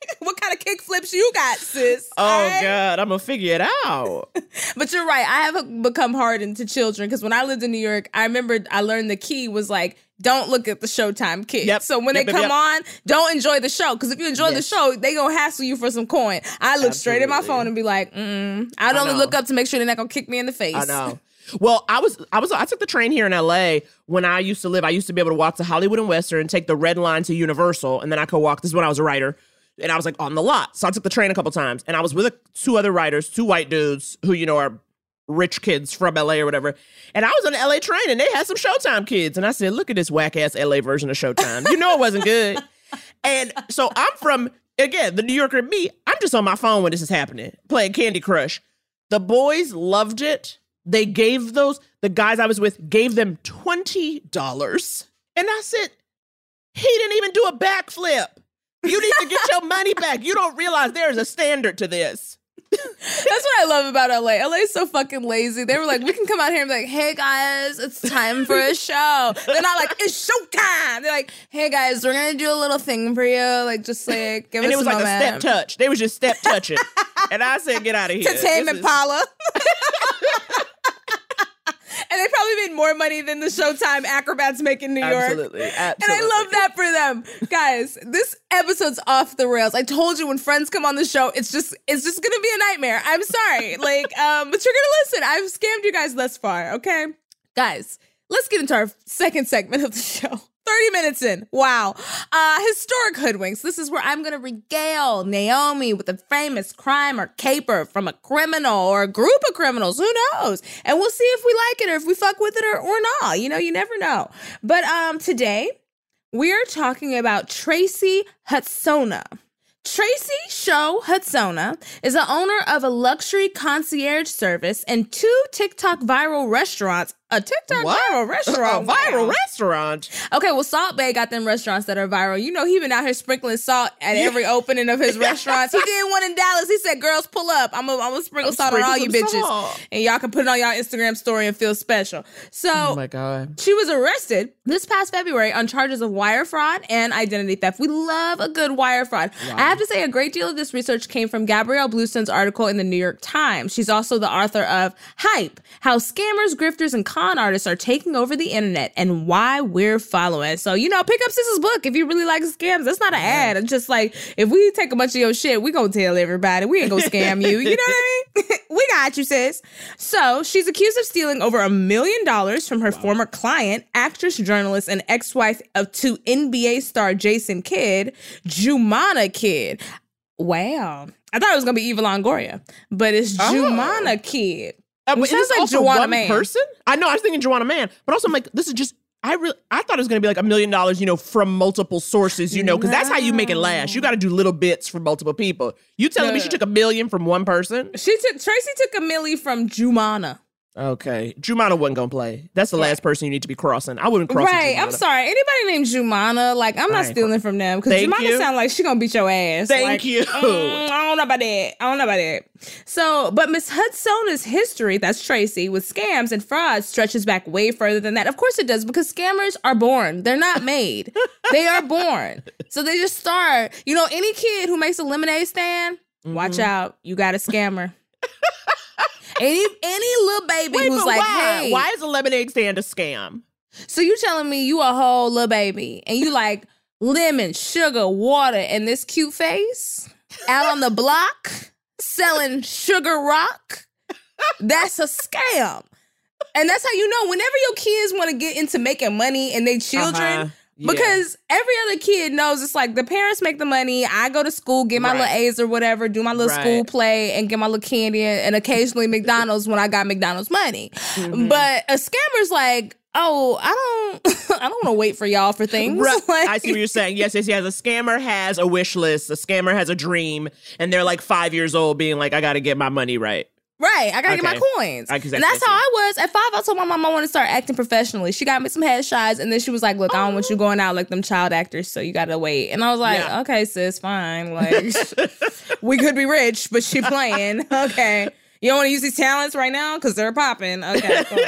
(laughs) what kind of kick flips you got, sis? Oh right? God, I'm gonna figure it out. (laughs) But you're right. I have become hardened to children because when I lived in New York, I remember I learned the key was like, don't look at the Showtime kids. Yep. So when Yep, they come yep. on, don't enjoy the show because if you enjoy the show, they gonna hassle you for some coin. I look straight at my phone and be like, mm. I'd only look up to make sure they're not gonna kick me in the face. I know. Well, I was, I was, I took the train here in LA when I used to live. I used to be able to walk to Hollywood and Western, and take the red line to Universal, and then I could walk. This is when I was a writer, and I was like on the lot. So I took the train a couple times, and I was with a, two other writers, two white dudes who you know are rich kids from LA or whatever. And I was on the LA train, and they had some Showtime kids, and I said, "Look at this whack ass LA version of Showtime. You know it wasn't good." (laughs) and so I'm from again the New Yorker me. I'm just on my phone when this is happening, playing Candy Crush. The boys loved it. They gave those, the guys I was with gave them $20. And I said, he didn't even do a backflip. You need to get your money back. You don't realize there is a standard to this. That's what I love about LA. LA is so fucking lazy. They were like, we can come out here and be like, hey guys, it's time for a show. They're not like, it's showtime. They're like, hey guys, we're gonna do a little thing for you. Like, just like, give And us it was a like a step touch. They was just step touching. and I said, get out (laughs) of here. to Tame This is- Impala. (laughs) and they probably made more money than the Showtime acrobats make in New York. Absolutely. absolutely. And I love that for them. Guys, this episode's off the rails. I told you when friends come on the show, it's just it's just gonna be a nightmare. I'm sorry. (laughs) Like, um, but you're gonna listen. I've scammed you guys thus far, okay? Guys, let's get into our second segment of the show. 30 minutes in. Wow. Uh historic hoodwinks. This is where I'm gonna regale Naomi with a famous crime or caper from a criminal or a group of criminals. Who knows? And we'll see if we like it or if we fuck with it or, or not. You know, you never know. But um today we're talking about Tracy Hutsona. Tracy Show Hudsona is the owner of a luxury concierge service and two TikTok viral restaurants a TikTok What? viral (laughs) restaurant. A viral Wow. restaurant. Okay, well, Salt Bae got them restaurants that are viral. You know, he been out here sprinkling salt at every opening of his (laughs) restaurants. He did one in Dallas. He said, "Girls, pull up. I'm gonna I'm gonna sprinkle salt on all you bitches, salt. and y'all can put it on y'all Instagram story and feel special." So. Oh my god. She was arrested this past February on charges of wire fraud and identity theft. We love a good wire fraud. I have to say, a great deal of this research came from Gabrielle Bluestone's article in the New York Times. She's also the author of Hype How Scammers, Grifters, and Con Artists Are Taking Over the Internet and Why We're Following. So, you know, pick up Sis's book if you really like scams. That's not an ad. It's just like, if we take a bunch of your shit, we gonna tell everybody. We ain't gonna scam you. You know what I mean? (laughs) we got you, sis. So she's accused of stealing over a million dollars from her former client, actress, journalist, and ex-wife of two NBA star Jason Kidd, Jumana Kidd. Wow. I thought it was gonna be Eva Longoria, but it's Oh. Jumana Uh, but is sounds like Joanna one Man. person? I know. I was thinking Joanna Man, but also I'm like, this is just. I really, I thought it was gonna be like a million dollars, you know, from multiple sources, you know, because that's how you make it last. You got to do little bits from multiple people. You telling me she took a million from one person? She took Tracy took a millie from Jumana. Okay, Jumana wasn't gonna play. That's the last person you need to be crossing. I wouldn't cross. Right. I'm sorry. Anybody named Jumana, like I'm not stealing from them because Jumana you. sound like she gonna beat your ass. Thank Like, you. mm, I don't know about that. I don't know about that. So, but Miss Hudsona's history, that's Tracy, with scams and fraud stretches back way further than that. Of course it does, because scammers are born. They're not made. they are born. (laughs) So they just start. You know, any kid who makes a lemonade stand, watch Mm-hmm. out. You got a scammer. (laughs) any any little baby Wait, who's like, why? hey, why is a lemonade stand a scam? so you telling me you a whole little baby and you like (laughs) lemon, sugar, water, and this cute face out on the block selling sugar rock? That's a scam. And that's how you know whenever your kids want to get into making money and they children, Uh-huh. Yeah. because every other kid knows it's like the parents make the money. I go to school, get my Right. little A's or whatever, do my little school play, and get my little candy and, occasionally (laughs) McDonald's when I got McDonald's money. Mhm. But a scammer's like, oh, I don't, (laughs) I don't want to wait for y'all for things. Right. (laughs) Like- I see what you're saying. Yes, yes, yes. A scammer has a wish list. A scammer has a dream, and they're like five years old, being like, "I got to get my money right." Right, I gotta get my coins. I- and 'cause that's that's- how I was. At five, I told my mom I want to start acting professionally. She got me some headshots, and then she was like, Look, I don't want you going out like them child actors, so you gotta wait. And I was like, Yeah. Okay, sis, fine. Like, (laughs) we could be rich, but she playing. (laughs) Okay. You don't want to use these talents right now? Because they're popping. Okay, cool.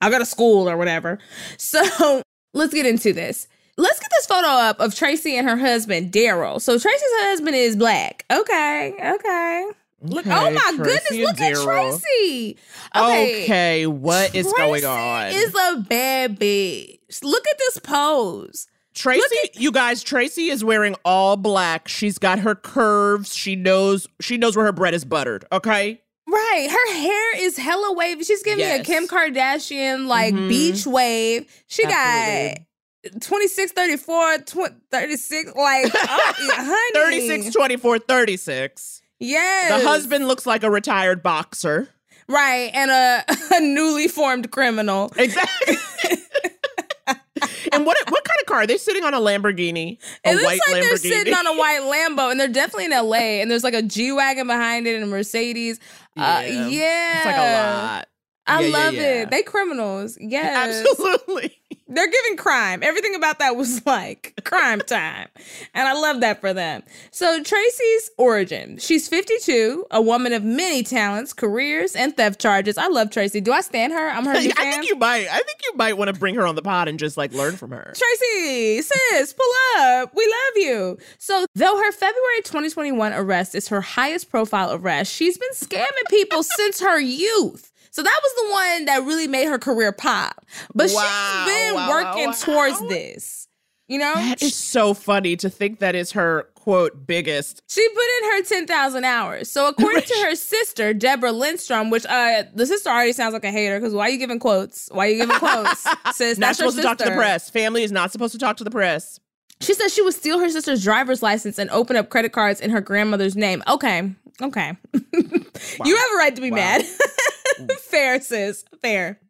I'll go to school or whatever. So let's get into this. Let's get this photo up of Tracy and her husband, Daryl. So Tracy's husband is black. Okay, okay. Look, oh my Tracy goodness, look at Tracy. Okay. Okay, what is going on? Is a bad bitch. Look at this pose. Tracy, you guys, Tracy is wearing all black. She's got her curves. She knows she knows where her bread is buttered. Okay. Right. Her hair is hella wavy. She's giving me a Kim Kardashian like Mhm. beach wave. She Absolutely. got 26, 34, tw- 36, like, oh, (laughs) honey. 36, 24, 36. Yes. The husband looks like a retired boxer. Right. And a, (laughs) a newly formed criminal. Exactly. (laughs) and what what kind of car? Are they sitting on a Lamborghini? A It looks white like Lamborghini. they're sitting on a white Lambo, and they're definitely in LA. And there's like a G wagon behind it and a Mercedes. Uh, Yeah. yeah, It's like a lot. I Yeah, yeah, love yeah. it. They criminals. Yes, Absolutely. They're giving crime. Everything about that was (laughs) like crime time, and I love that for them. So Tracy's origin: she's 52, a woman of many talents, careers, and theft charges. I love Tracy. Do I stand her? I'm her (laughs) I fan. think you might. I think you might want to bring her on the pod and just like learn from her. Tracy, sis, pull up. We love you. So, though her February 2021 arrest is her highest profile arrest, she's been scamming people (laughs) since her youth. So that was the one that really made her career pop. But Wow, she's been wow, working wow, towards this. You know? That is so funny to think that is her quote biggest. She put in her 10,000 hours. So according to her sister, Deborah Lindstrom, which uh the sister already sounds like a hater because why are you giving quotes? Why are you giving quotes? (laughs) Sis, Not supposed to talk to the press. Family is not supposed to talk to the press. She said she would steal her sister's driver's license and open up credit cards in her grandmother's name. Okay. Okay. (laughs) you have a right to be Wow. mad. (laughs) (laughs) Fair, sis. Fair.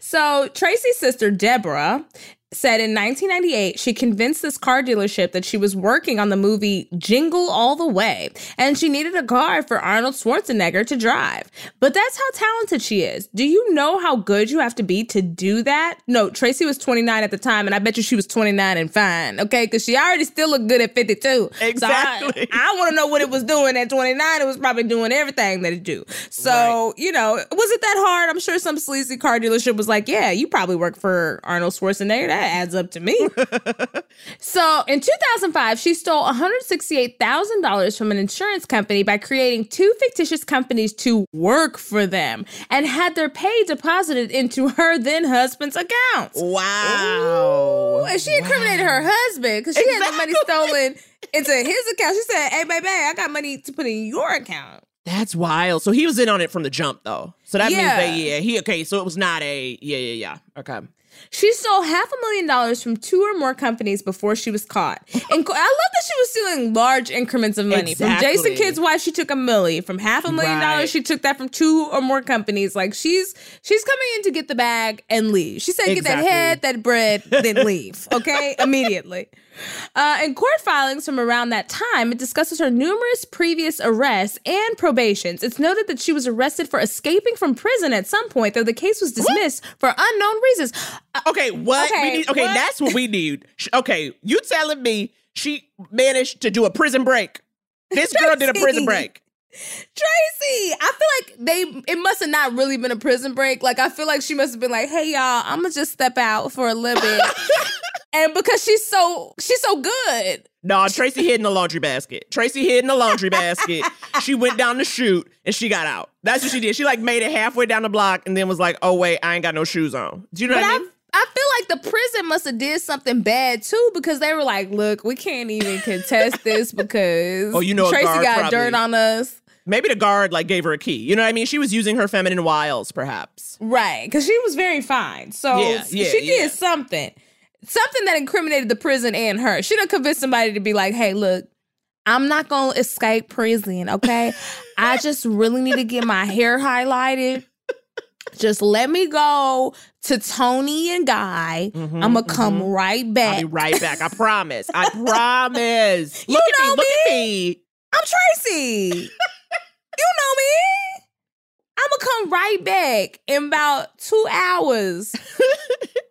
So Tracy's sister, Deborah, said in 1998 she convinced this car dealership that she was working on the movie Jingle All the Way and she needed a car for Arnold Schwarzenegger to drive. But that's how talented she is. Do you know how good you have to be to do that? No, Tracy was 29 at the time and I bet you she was 29 and fine, okay? Because she already still looked good at 52. Exactly. So I, I want to know what it was doing at 29. It was probably doing everything that it do. So, right. you know, was it that hard? I'm sure some sleazy car dealership was like, yeah, you probably work for Arnold Schwarzenegger. That (laughs) adds up to me. so in 2005, she stole $168,000 from an insurance company by creating two fictitious companies to work for them and had their pay deposited into her then husband's account. Wow. Ooh, and she incriminated wow. her husband because she exactly. had the money stolen into his account. She said, Hey, baby, I got money to put in your account. That's wild. So he was in on it from the jump, though. So that yeah. means that yeah, he okay. So it was not a yeah, yeah, yeah. Okay. She stole half a million dollars from two or more companies before she was caught. (laughs) And I love that she was stealing large increments of money. Exactly. From Jason Kidd's wife, she took a milli. From half a million right. dollars, she took that from two or more companies. Like she's she's coming in to get the bag and leave. She said, exactly. "Get that head, that bread, then leave." (laughs) Okay, immediately. Uh, in court filings from around that time, it discusses her numerous previous arrests and probations. It's noted that she was arrested for escaping from prison at some point, though the case was dismissed what? for unknown reasons. Uh, okay, what? Okay, need, okay what? that's what we need. Okay, you telling me she managed to do a prison break? This girl did a prison break. Tracy, I feel like they it must have not really been a prison break. Like I feel like she must have been like, "Hey y'all, I'm gonna just step out for a little bit." (laughs) and because she's so she's so good. No, Tracy hid in the laundry basket. Tracy hid in the laundry (laughs) basket. she went down to shoot and she got out. That's what she did. She like made it halfway down the block and then was like, "Oh wait, I ain't got no shoes on." Do you know but what I mean? I feel like the prison must have did something bad too because they were like, "Look, we can't even contest this (laughs) because oh, you know, Tracy got probably. dirt on us." Maybe the guard like gave her a key. You know what I mean? She was using her feminine wiles, perhaps. Right, because she was very fine. So yeah, yeah, she yeah. did something something that incriminated the prison and her. She done convinced somebody to be like, hey, look, I'm not gonna escape prison, okay? I (laughs) just really need to get my hair highlighted. Just let me go to Toni and Guy. Mm-hmm, I'm gonna mm-hmm. come right back. I'll be right back. I (laughs) promise. I promise. you look know at me, me. Look at me. I'm Tracy. you know me. I'm gonna come right back in about two hours (laughs)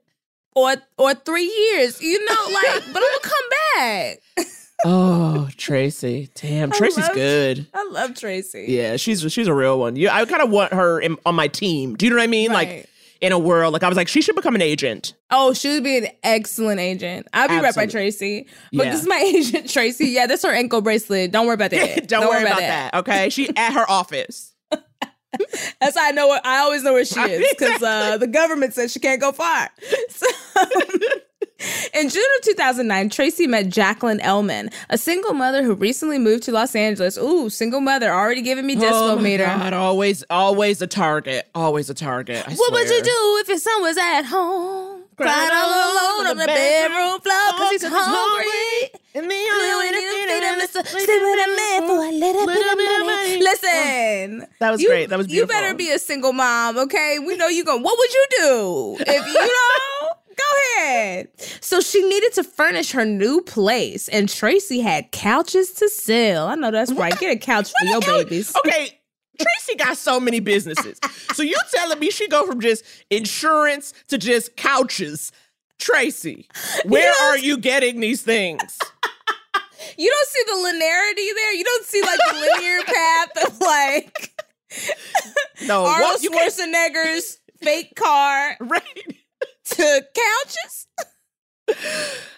or or three years, you know, like, but I'm gonna come back. (laughs) oh, Tracy. Damn, Tracy's love, good. I love Tracy. Yeah, she's she's a real one. You I kind of want her in, on my team. Do you know what I mean? Right. Like in a world like I was like she should become an agent. Oh, she would be an excellent agent. I'll be right by Tracy. But yeah. this is my (laughs) agent Tracy. Yeah, that's her ankle bracelet. Don't worry about (laughs) that. Don't, Don't, worry, about, about that. that. Okay, she at her office. (laughs) That's how I know. What, I always know where she is because uh, the government says she can't go far. (laughs) So, in June of 2009, Tracy met Jacqueline Ellman, a single mother who recently moved to Los Angeles. Ooh, single mother, already giving me decibel oh meter. God, always, always a target. Always a target. I what swear. would you do if your son was at home? Crying all alone on the bedroom floor because he's hungry. And the only way to feed him sleep with a man for a little, bit of money. Listen. Mm. That was great. That was beautiful. You better be a single mom, okay? We know you going, what would you do if you (laughs) know? Go ahead. So she needed to furnish her new place, and Tracy had couches to sell. I know that's right. Get a couch for your babies. Okay, Tracy got so many businesses. So you telling me she go from just insurance to just couches? Tracy, where you are you getting these things? You don't see the linearity there. You don't see like the linear path of like no (laughs) Arnold Schwarzenegger's fake car (laughs) right to couches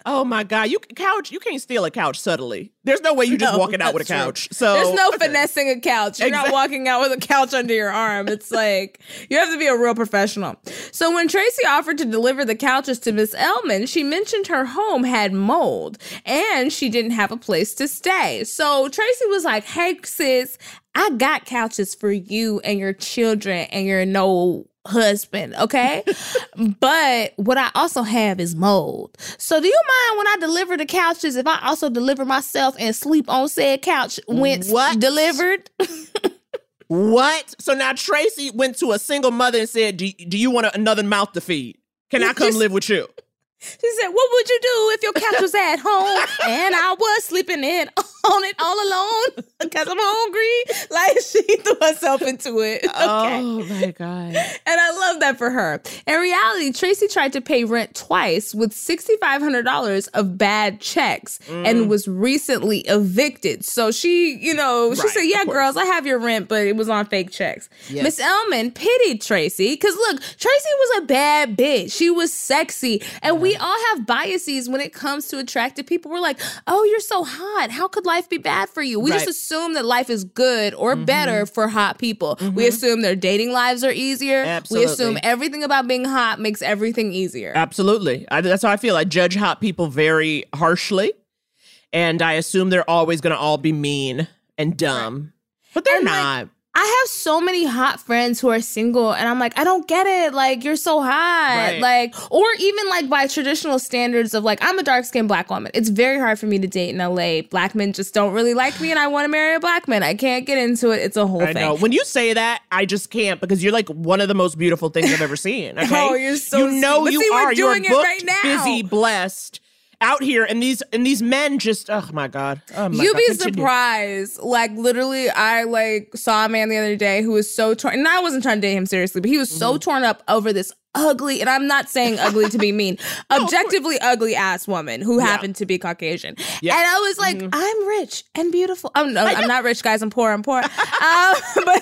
oh my god, you couch you can't steal a couch subtly. There's no way you're just no, walking out with a couch. True. So there's no okay. finessing a couch. You're exactly. not walking out with a couch under your arm. It's (laughs) like you have to be a real professional. So when Tracy offered to deliver the couches to Miss Ellman, she mentioned her home had mold and she didn't have a place to stay. So Tracy was like, "Hey sis, I got couches for you and your children and your no husband, okay? (laughs) but what I also have is mold. So do you mind when I deliver the couches if I also deliver myself and sleep on said couch when what? delivered? what? So now Tracy went to a single mother and said, "Do, do you want another mouth to feed? Can I come (laughs) live with you?" She said, What would you do if your couch was at home (laughs) and I was sleeping in on it all alone (laughs) because I'm hungry? Like (laughs) she threw herself into it. (laughs) Okay. Oh my god. And I love that for her. In reality, Tracy tried to pay rent twice with $6,500 of bad checks Mm. and was recently evicted. So she, you know, she Right, said, Yeah, girls, I have your rent, but it was on fake checks. Yes. Miss Elman pitied Tracy because look, Tracy was a bad bitch. She was sexy. And we all have biases when it comes to attractive people. We're like, Oh, you're so hot. How could life be bad for you? We just assume that life is good or mm-hmm. better for hot people. We mm-hmm. assume their dating lives are easier. We assume everything about being hot makes everything easier. Absolutely. I, that's how I feel. I judge hot people very harshly, and I assume they're always going to all be mean and dumb. But they're And, like, not. I have so many hot friends who are single, and I'm like, I don't get it. Like, you're so hot. Right. Like, or even like by traditional standards of like, I'm a dark skinned black woman. It's very hard for me to date in LA. Black men just don't really like me, and I want to marry a black man. I can't get into it. It's a whole I thing. know. When you say that, I just can't because you're like one of the most beautiful things I've ever seen. (laughs) Oh, okay? Oh, you're so You know sweet. You see, are. You're doing it booked, right now. busy, blessed, out here, and these and these men just. Oh my god. Oh my You'd God. be Continue. surprised. Like literally, I like saw a man the other day who was so torn. And I wasn't trying to date him seriously, but he was so Mm-hmm. torn up over this ugly. And I'm not saying ugly to be mean. (laughs) Objectively ugly ass woman who happened to be Caucasian. Yeah. Mm-hmm. And I was like, I'm rich and beautiful. Oh no, I'm not rich, guys. I'm poor. I'm poor. (laughs) um, but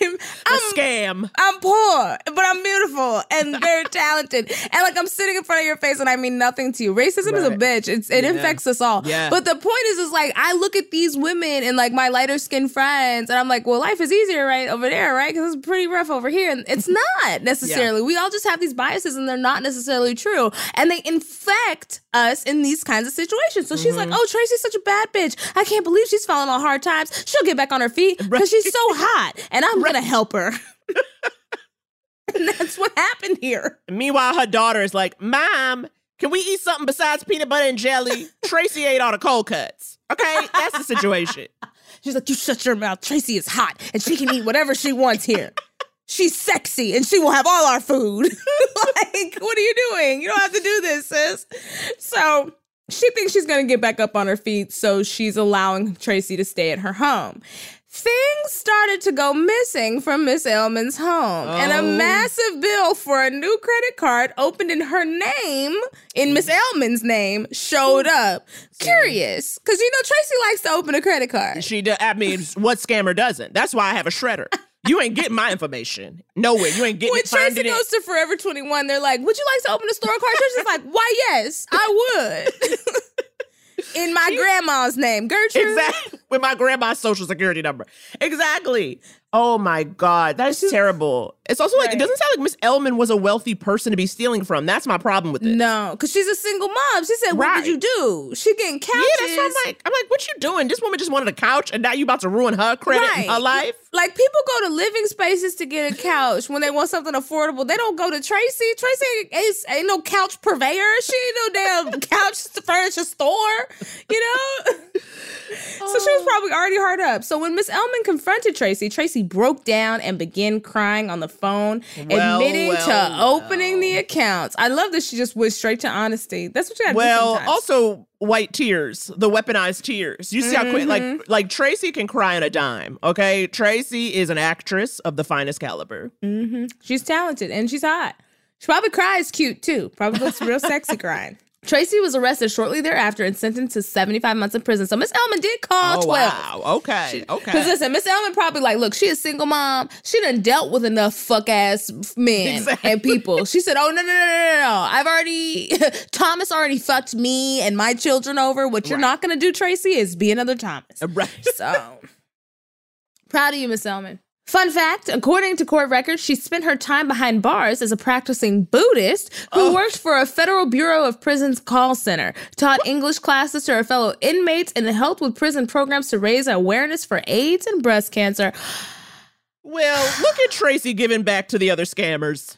I'm A I'm scam. I'm poor, but I'm beautiful and very (laughs) talented. And like I'm sitting in front of your face and I mean nothing to you. Racism is a bitch. It's, it Yeah. infects us all. Yeah. But the point is, is like I look at these women and like my lighter skinned friends and I'm like, well, life is easier right over there, right? Because it's pretty rough over here. And it's (laughs) not necessarily. We all just have these biases and they're not necessarily true. And they infect us in these kinds of situations. So she's Mm-hmm. like, oh, Tracy's such a bad bitch. I can't believe she's falling on hard times. She'll get back on her feet (laughs) because she's so hot and I'm going to help her. (laughs) and that's what happened here. Meanwhile, her daughter is like, Mom, can we eat something besides peanut butter and jelly? (laughs) Tracy ate all the cold cuts. Okay, that's the situation. (laughs) She's like, you shut your mouth. Tracy is hot and she can eat whatever she wants here. She's sexy and she will have all our food. like, what are you doing? You don't have to do this, sis. So she thinks she's going to get back up on her feet. So she's allowing Tracy to stay at her home. Things started to go missing from Miss Elman's home, and a Oh. massive bill for a new credit card opened in her name, in Miss Elman's name, showed up. Curious, because you know Tracy likes to open a credit card. She, do, I mean, (laughs) what scammer doesn't? That's why I have a shredder. You ain't getting my information nowhere. You ain't getting when it. finding Tracy it. goes to Forever 21, they're like, Would you like to open a store card? Tracy's like, Why, yes, I would. (laughs) In my grandma's name, Gertrude. Exactly. With my grandma's social security number. Exactly. Oh my God. That's terrible. It's also like, it doesn't sound like Miss Ellman was a wealthy person to be stealing from. That's my problem with it. No, because she's a single mom. She said, What Right. did you do? She getting couches. Yeah, that's what I'm like. I'm like, what you doing? This woman just wanted a couch and now you about to ruin her credit Right. and her life? Like people go to living spaces to get a couch when they want something affordable. They don't go to Tracy. Tracy ain't, ain't, no couch purveyor. She ain't no damn (laughs) couch furniture store. You know. (laughs) so she was probably already hard up. So when Miss Elman confronted Tracy, Tracy broke down and began crying on the phone, Well, admitting well, to opening the accounts. I love that she just went straight to honesty. That's what you got to do. Well, also white tears, the weaponized tears. You see how quick, Mm-hmm. like, like Tracy can cry on a dime. Okay, Tracy is an actress of the finest caliber. hmm She's talented and she's hot. She probably cries cute too. Probably looks real (laughs) sexy crying. Tracy was arrested shortly thereafter and sentenced to 75 months in prison. So Miss Elman did call oh 12. wow. Okay. Okay. Because listen, Miss Elman probably like, look, she a single mom. She done dealt with enough fuck ass men Exactly. and people. She said, oh, no, no, no, no, no, no. I've already, (laughs) Thomas already fucked me and my children over. What you're Right. not going to do, Tracy, is be another Thomas. Right. So (laughs) proud of you, Miss Elman. Fun fact according to court records, she spent her time behind bars as a practicing Buddhist who Oh. worked for a Federal Bureau of Prisons call center, taught English classes to her fellow inmates, and helped with prison programs to raise awareness for AIDS and breast cancer. Well, look at Tracy giving back to the other scammers.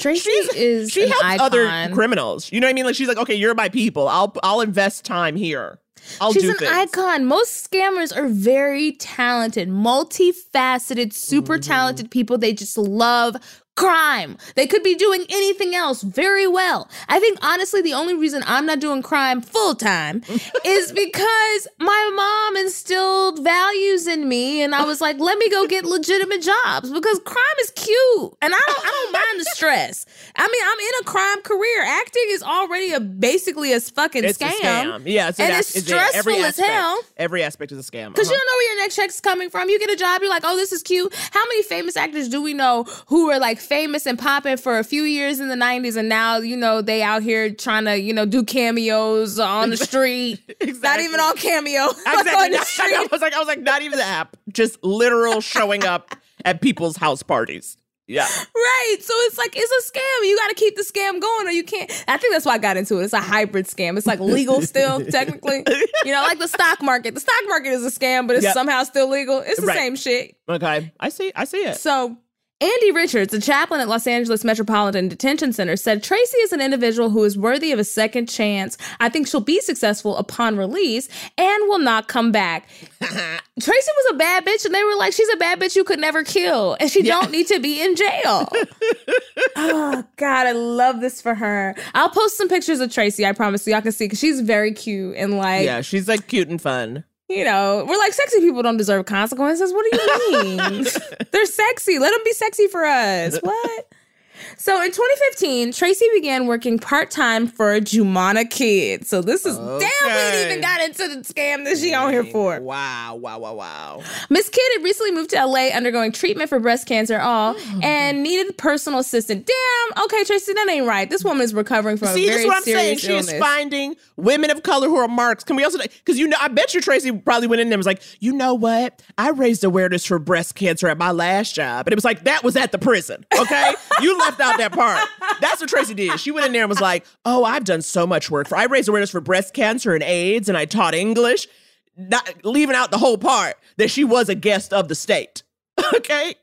Tracy She's- is She helps icon. other criminals. You know what I mean? Like she's like, okay, you're my people. I'll I'll invest time here. I'll She's an things. icon. Most scammers are very talented, multifaceted, super Mm-hmm. talented people. They just love crime. They could be doing anything else very well. I think honestly, the only reason I'm not doing crime full time (laughs) is because my mom instilled values in me, and I was like, let me go get legitimate jobs because crime is cute, and I don't, I don't mind the stress. I mean, I'm in a crime career. Acting is already a basically a fucking It's scam. a scam. Yeah, it's and an it's yeah, every stressful as aspect- hell. Every aspect is a scam. Because Uh-huh. you don't know where your next check's coming from. You get a job, you're like, oh, this is cute. How many famous actors do we know who were like famous and popping for a few years in the 90s and now, you know, they out here trying to, you know, do cameos on the street. (laughs) Not even (laughs) on cameo. Exactly. on the (laughs) I was like, I was like, not even the app, just literal showing up at people's house parties. Yeah. Right. So it's like, it's a scam. You got to keep the scam going or you can't. I think that's why I got into it. It's a hybrid scam. It's like legal still, technically. You know, like the stock market. The stock market is a scam, but it's Yep. somehow still legal. It's the Right. same shit. Okay. I see. I see it. So, Andy Richards, a chaplain at Los Angeles Metropolitan Detention Center, said Tracy is an individual who is worthy of a second chance. I think she'll be successful upon release and will not come back. (laughs) Tracy was a bad bitch, and they were like, she's a bad bitch you could never kill, and she don't need to be in jail. (laughs) oh God, I love this for her. I'll post some pictures of Tracy. I promise so y'all can see because she's very cute and like yeah, she's like cute and fun. You know, we're like sexy people don't deserve consequences. What do you mean? (laughs) They're sexy. Let them be sexy for us. (laughs) What? So in 2015, Tracy began working part time for Jumana Kids. So this is damn, we even got into the scam that she on here for. Wow. Wow. Wow. Wow. Miss Kidd had recently moved to LA undergoing treatment for breast cancer, all hmm. and needed personal assistant. Damn, okay, Tracy, that ain't right. This woman is recovering from See, a this is what I'm saying. She is finding women of color who are marks. Can we also, because you know, I bet you Tracy probably went in there and was like, you know what? I raised awareness for breast cancer at my last job. And it was like, that was at the prison. Okay. (laughs) you left out that part. That's what Tracy did. She went in there and was like, oh, I've done so much work for, I raised awareness for breast cancer and AIDS and I taught English, not leaving out the whole part that she was a guest of the state. (laughs) Okay.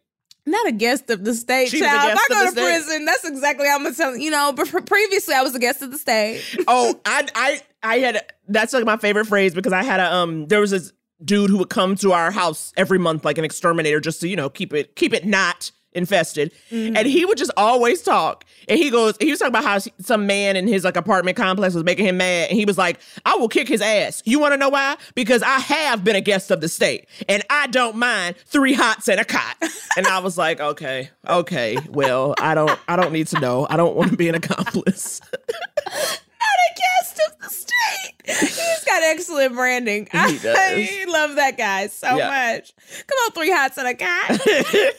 not a guest of the state, She child. If I go to state. prison, that's exactly how I'm gonna tell you. know, but previously I was a guest of the state. (laughs) oh, (laughs) I I I had that's like my favorite phrase because I had a um there was this dude who would come to our house every month like an exterminator just to you know keep it keep it not infested and mm. he would just always talk and he goes he was talking about how some man in his like apartment complex was making him mad and he was like i will kick his ass you want to know why because i have been a guest of the state and i don't mind three hots and a cot (laughs) and i was like okay okay well i don't i don't need to know i don't want to be an accomplice (laughs) not a guest of the state. He's got excellent branding. He (laughs) does. I love that guy so Yeah. much. Come on, three hots and a guy.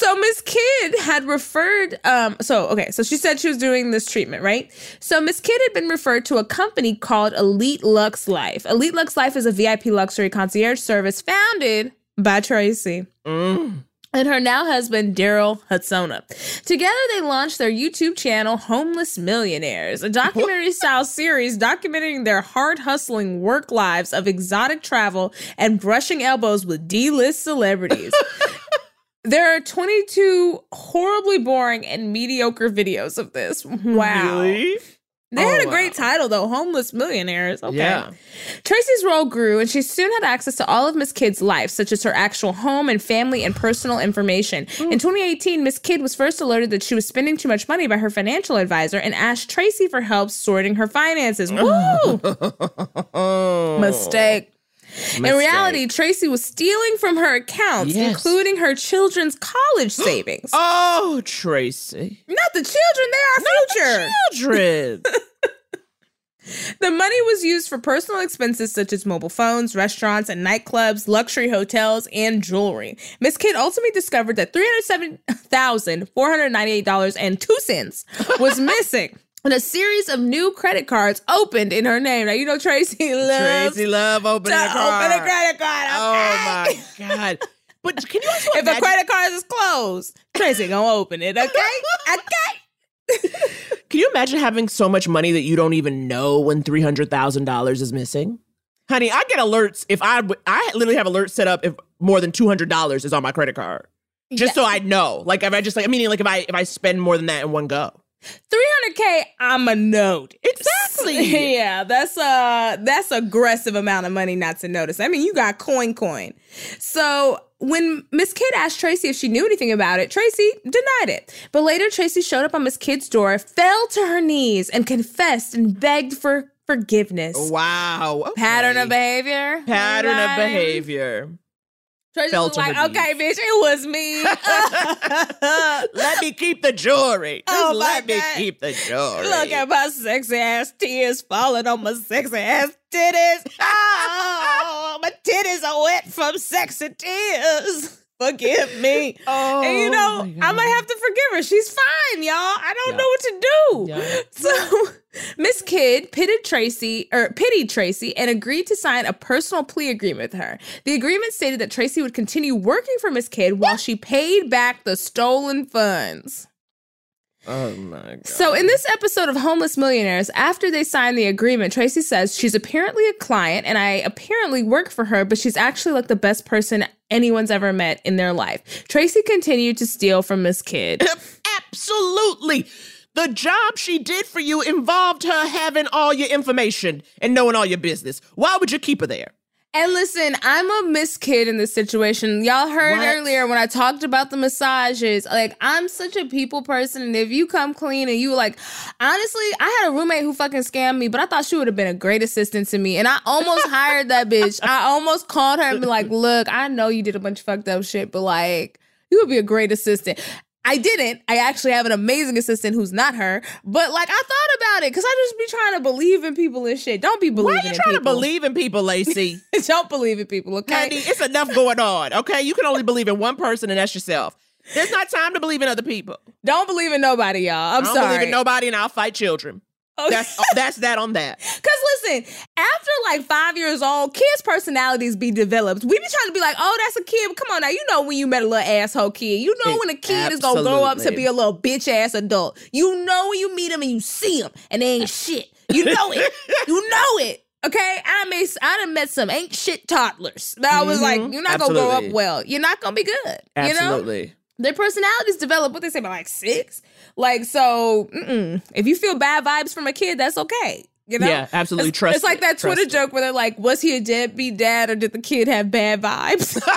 So Miss Kidd had referred um so okay so she said she was doing this treatment right so Miss Kidd had been referred to a company called Elite Lux Life Elite Lux Life is a VIP luxury concierge service founded by Tracy Mm. and her now husband Daryl Hudsona. Together, they launched their YouTube channel, Homeless Millionaires, a documentary style series documenting their hard hustling work lives of exotic travel and brushing elbows with D list celebrities. (laughs) There are 22 horribly boring and mediocre videos of this. (laughs) Wow. Really? They had Oh, a great wow. title though, Homeless Millionaires. Okay. Yeah. Tracy's role grew and she soon had access to all of Miss Kidd's life, such as her actual home and family and personal information. Hmm. In 2018, Miss Kidd was first alerted that she was spending too much money by her financial advisor and asked Tracy for help sorting her finances. (laughs) Woo! Oh. Mistake. In reality, Tracy was stealing from her accounts, Yes. including her children's college (gasps) savings. Oh, Tracy. Not the children, they are future. Children. (laughs) (laughs) The money was used for personal expenses such as mobile phones, restaurants and nightclubs, luxury hotels, and jewelry. Miss Kidd ultimately discovered that $307,498.02 was (laughs) missing. And a series of new credit cards opened in her name. Now you know Tracy (laughs) loves Tracy love opening to a card. open a credit card. Oh my god. But can you also (laughs) If a credit card is closed, Tracy gonna open it. Okay, (laughs) okay. Can you imagine having so much money that you don't even know when three hundred thousand dollars is missing? Honey, I get alerts if I I literally have alerts set up if more than two hundred dollars is on my credit card, just so I know. Like if I just like meaning like if I if I spend more than that in one go. 300k i'm a note Exactly. (laughs) yeah (laughs) that's a that's aggressive amount of money not to notice i mean you got coin coin so when miss kidd asked tracy if she knew anything about it tracy denied it but later tracy showed up on miss kidd's door fell to her knees and confessed and begged for forgiveness Wow. okay. pattern of behavior Pattern of behavior. Tracy was like okay bitch it was me (laughs) let me keep the jewelry. (laughs) Oh Just Oh, let me God. keep the jewelry. Look at my sexy ass tears falling on my sexy ass titties. (laughs) Oh, my titties are wet from sexy tears. Forgive me. Oh, and you oh know, I might have to forgive her. She's fine, y'all. I don't know what to do. Yeah. (laughs) So Miss Kidd pitted Tracy or pitied Tracy and agreed to sign a personal plea agreement with her. The agreement stated that Tracy would continue working for Miss Kidd while she paid back the stolen funds. Oh my god. So, in this episode of Homeless Millionaires, after they sign the agreement, Tracy says she's apparently a client and I apparently work for her, but she's actually like the best person anyone's ever met in their life. Tracy continued to steal from Miss Kidd. (laughs) Absolutely. The job she did for you involved her having all your information and knowing all your business. Why would you keep her there? And listen, I'm a Miss Kidd in this situation. Y'all heard What? earlier when I talked about the massages. Like, I'm such a people person, and if you come clean and you like, honestly, I had a roommate who fucking scammed me, but I thought she would have been a great assistant to me, and I almost (laughs) hired that bitch. I almost called her and be like, "Look, I know you did a bunch of fucked up shit, but like, you would be a great assistant." I didn't. I actually have an amazing assistant who's not her. But like I thought about it because I just be trying to believe in people and shit. Don't be believing. Why are you in trying to believe in people, Laci? (laughs) Don't believe in people, okay? Honey, it's enough going on, okay? You can only believe in one person, and that's yourself. There's not time to believe in other people. Don't believe in nobody, y'all. I'm I don't sorry. believe in nobody, and I'll fight children. Okay. That's (laughs) that's that on that. Cause listen, after like five years old, kids' personalities be developed. We be trying to be like, oh, that's a kid. Come on now, you know when you met a little asshole kid. You know when a kid is gonna grow up to be a little bitch ass adult. You know when you meet them and you see them and they ain't shit. You know it. (laughs) you know it. Okay, I may I done met some ain't shit toddlers. That I was like, Mhm. you're not gonna grow up well. You're not gonna be good. You know? Their personalities develop what they say by like six like so mm-mm. if you feel bad vibes from a kid that's okay you know Yeah, absolutely. it's, Trust it's like that twitter it. joke where they're like was he a deadbeat dad or did the kid have bad vibes (laughs) some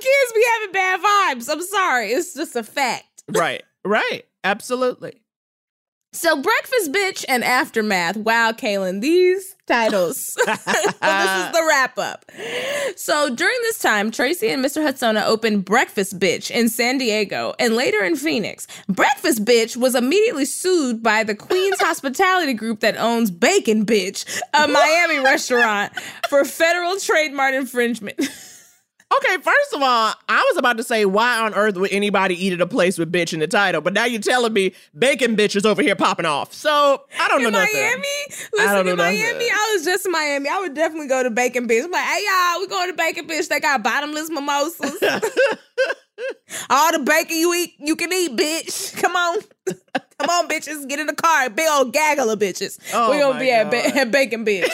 kids be having bad vibes i'm sorry it's just a fact right, right. Absolutely. So, Breakfast Bitch and Aftermath. Wow, Kaylin, these titles. (laughs) this is the wrap up. So, during this time, Tracy and Mr. Hudsona opened Breakfast Bitch in San Diego and later in Phoenix. Breakfast Bitch was immediately sued by the Queen's (laughs) Hospitality Group that owns Bacon Bitch, a Miami restaurant, for federal trademark infringement. (laughs) Okay, first of all, I was about to say, why on earth would anybody eat at a place with bitch in the title? But now you're telling me bacon bitch is over here popping off. So I don't know in nothing. Miami, listen, don't know in Miami, nothing. I was just in Miami. I would definitely go to Bacon Bitch. I'm like, hey y'all, we going to Bacon Bitch. They got bottomless mimosas. (laughs) All the bacon you eat, you can eat, bitch. Come on, (laughs) come on, bitches, get in the car. Big old gaggle of bitches. Oh we gonna my be at, ba- (laughs) at Bacon Bitch.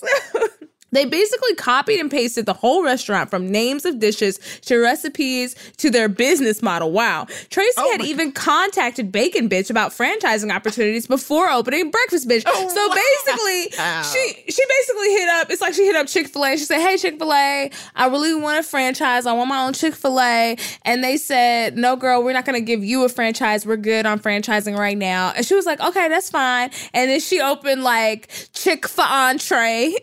So- They basically copied and pasted the whole restaurant from names of dishes to recipes to their business model. Wow. Tracy Oh had even contacted Bacon Bitch about franchising opportunities before opening Breakfast Bitch. Oh, so wow. basically, she she basically hit up, it's like she hit up Chick-fil-A and she said, Hey Chick-fil-A, I really want a franchise. I want my own Chick-fil-A. And they said, No, girl, we're not gonna give you a franchise. We're good on franchising right now. And she was like, Okay, that's fine. And then she opened like Chick for entree.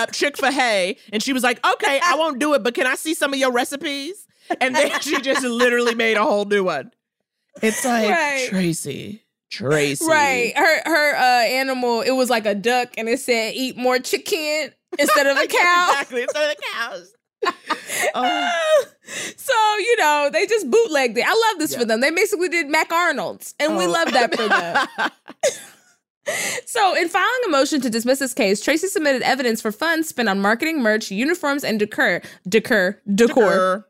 Yep, Chick for Hey. And she was like, okay, I won't do it, but can I see some of your recipes? And then she just literally made a whole new one. It's like, Right. Tracy, Tracy. Right. Her her uh animal, it was like a duck and it said eat more chicken instead of a (laughs) cow. exactly. Instead of the cows. (laughs) Oh. so, you know, they just bootlegged it. I love this for them. They basically did Mac Arnold's, and we Oh. love that for them. (laughs) So, in filing a motion to dismiss this case, Tracy submitted evidence for funds spent on marketing, merch, uniforms, and decor. Decor. Decor. Decor.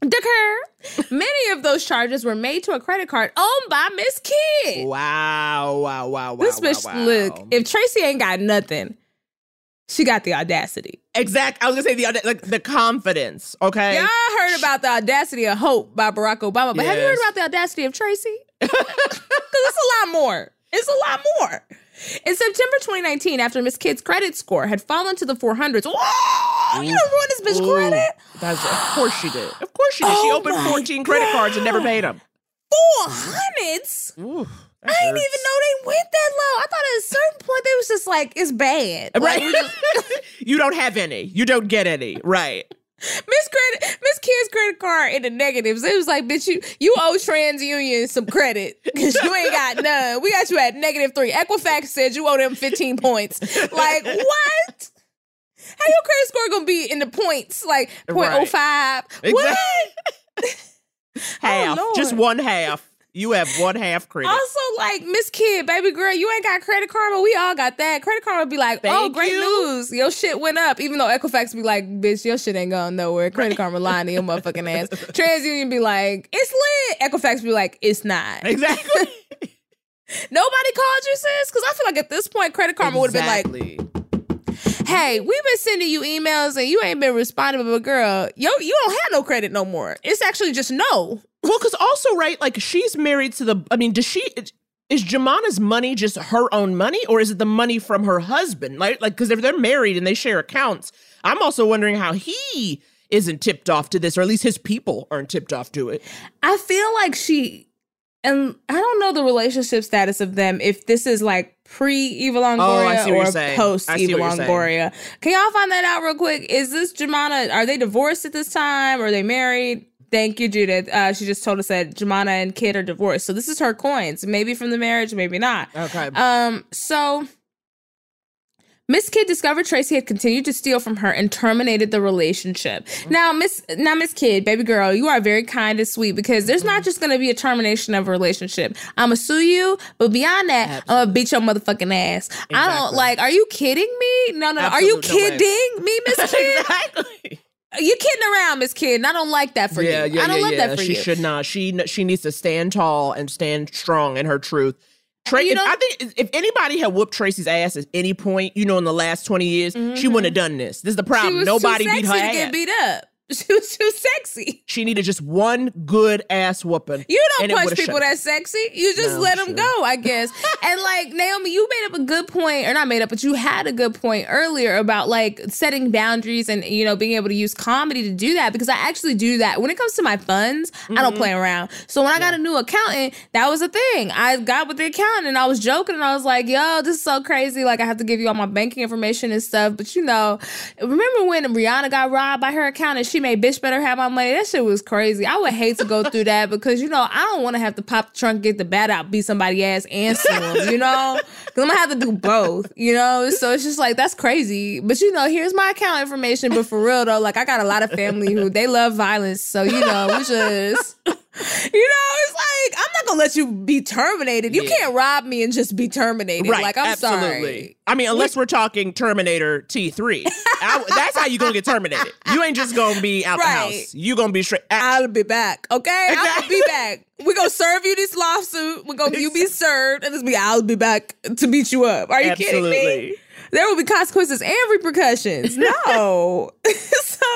Decor. Many of those charges were made to a credit card owned by Miss Kidd. Wow, wow, wow, wow. this bitch, wow. look, if Tracy ain't got nothing, She got the audacity. Exact. I was gonna say the like the confidence. Okay. Y'all heard about the audacity of hope by Barack Obama, but have you heard about the audacity of Tracy? (laughs) Because it's a lot more. It's a lot more. In September 2019, after Miss Kidd's credit score had fallen to the 400s, whoa, you done ruined this bitch Ooh. credit. That's, of course she did. Of course she did. she Oh opened my 14 credit cards and never paid them. 400s? Ooh, I didn't even know they went that low. I thought at a certain point they was just like, it's bad. Right. just- (laughs) you don't have any. You don't get any. Right. Miss credit, Miss Kidd's credit card in the negatives. It was like, bitch, you you owe TransUnion some credit because you ain't got none. We got you at negative three. Equifax said you owe them fifteen points. Like (laughs) what? How your credit score gonna be in the points? Like point oh five? What? (laughs) Half. Oh, Lord. Just one half. You have one half credit. Also, like Miss Kidd, baby girl, you ain't got credit karma. We all got that. Credit karma would be like, oh, great you. news, your shit went up. Even though Equifax be like, bitch, your shit ain't going nowhere. Credit karma lying to your motherfucking ass. (laughs) TransUnion be like, it's lit. Equifax be like, it's not. exactly. (laughs) Nobody called you, sis, because I feel like at this point, Credit Karma would have been like, hey, we've been sending you emails and you ain't been responding, but girl, yo, you don't have no credit no more. It's actually just no. Well, because also, right, like she's married to the. I mean, does she? Is Jumana's money just her own money, or is it the money from her husband? Like, like because if they're married and they share accounts, I'm also wondering how he isn't tipped off to this, or at least his people aren't tipped off to it. I feel like she, and I don't know the relationship status of them. If this is like pre Eva Oh, Longoria see or post Eva what you're saying. Longoria, can y'all find that out real quick? Is this Jumana? Are they divorced at this time? Are they married? Thank you, Judith. Uh, she just told us that Jumana and Kidd are divorced. So this is her coins, maybe from the marriage, maybe not. Okay. Um, so Miss Kidd discovered Tracy had continued to steal from her and terminated the relationship. Now, Miss now Miss Kidd, baby girl, you are very kind and sweet because there's not just gonna be a termination of a relationship. I'ma sue you, but beyond that, I'm gonna beat your motherfucking ass. I don't like, are you kidding me? No, no, no. Are you Absolute way. kidding me, Miss (laughs) Kidd? exactly. You kidding around, Miss Kidd, I don't like that for yeah, you. yeah, I don't yeah, love yeah. that for she you. She should not. She she needs to stand tall and stand strong in her truth. Tra- You know- I think if anybody had whooped Tracy's ass at any point, you know, in the last twenty years, she wouldn't have done this. This is the Mm-hmm. Problem. Nobody beat her to ass. get beat up. (laughs) She was too sexy. She needed just one good ass whooping. You don't punch people that sexy. You just No, let them sure. go, I guess. (laughs) and like Naomi, you made up a good point, or not made up, but you had a good point earlier about like setting boundaries and you know being able to use comedy to do that because I actually do that when it comes to my funds. I Mm-hmm. don't play around. So when I got a new accountant, that was a thing. I got with the accountant and I was joking and I was like, "Yo, this is so crazy. Like I have to give you all my banking information and stuff." But you know, remember when Rihanna got robbed by her accountant? She made bitch better have my money. That shit was crazy. I would hate to go through that (laughs) because you know I don't want to have to pop the trunk, get the bat out, beat somebody ass, and sue them. You know, (laughs) because I'm gonna have to do both. You know, so it's just like that's crazy. But you know, here's my account information. But for real though, like I got a lot of family who they love violence, so you know we just. (laughs) You know, it's like I'm not gonna let you be terminated. You Yeah. can't rob me and just be terminated. Right, like I'm absolutely. sorry. I mean, unless we're talking Terminator T3, I- (laughs) that's how you gonna get terminated. You ain't just gonna be out Right. the house. You gonna be straight. I'll be back. Okay, I'll be (laughs) back. We're gonna serve you this lawsuit. We're gonna you be served, and it's be I'll be back to beat you up. Are you kidding me? There will be consequences and repercussions. No. (laughs) so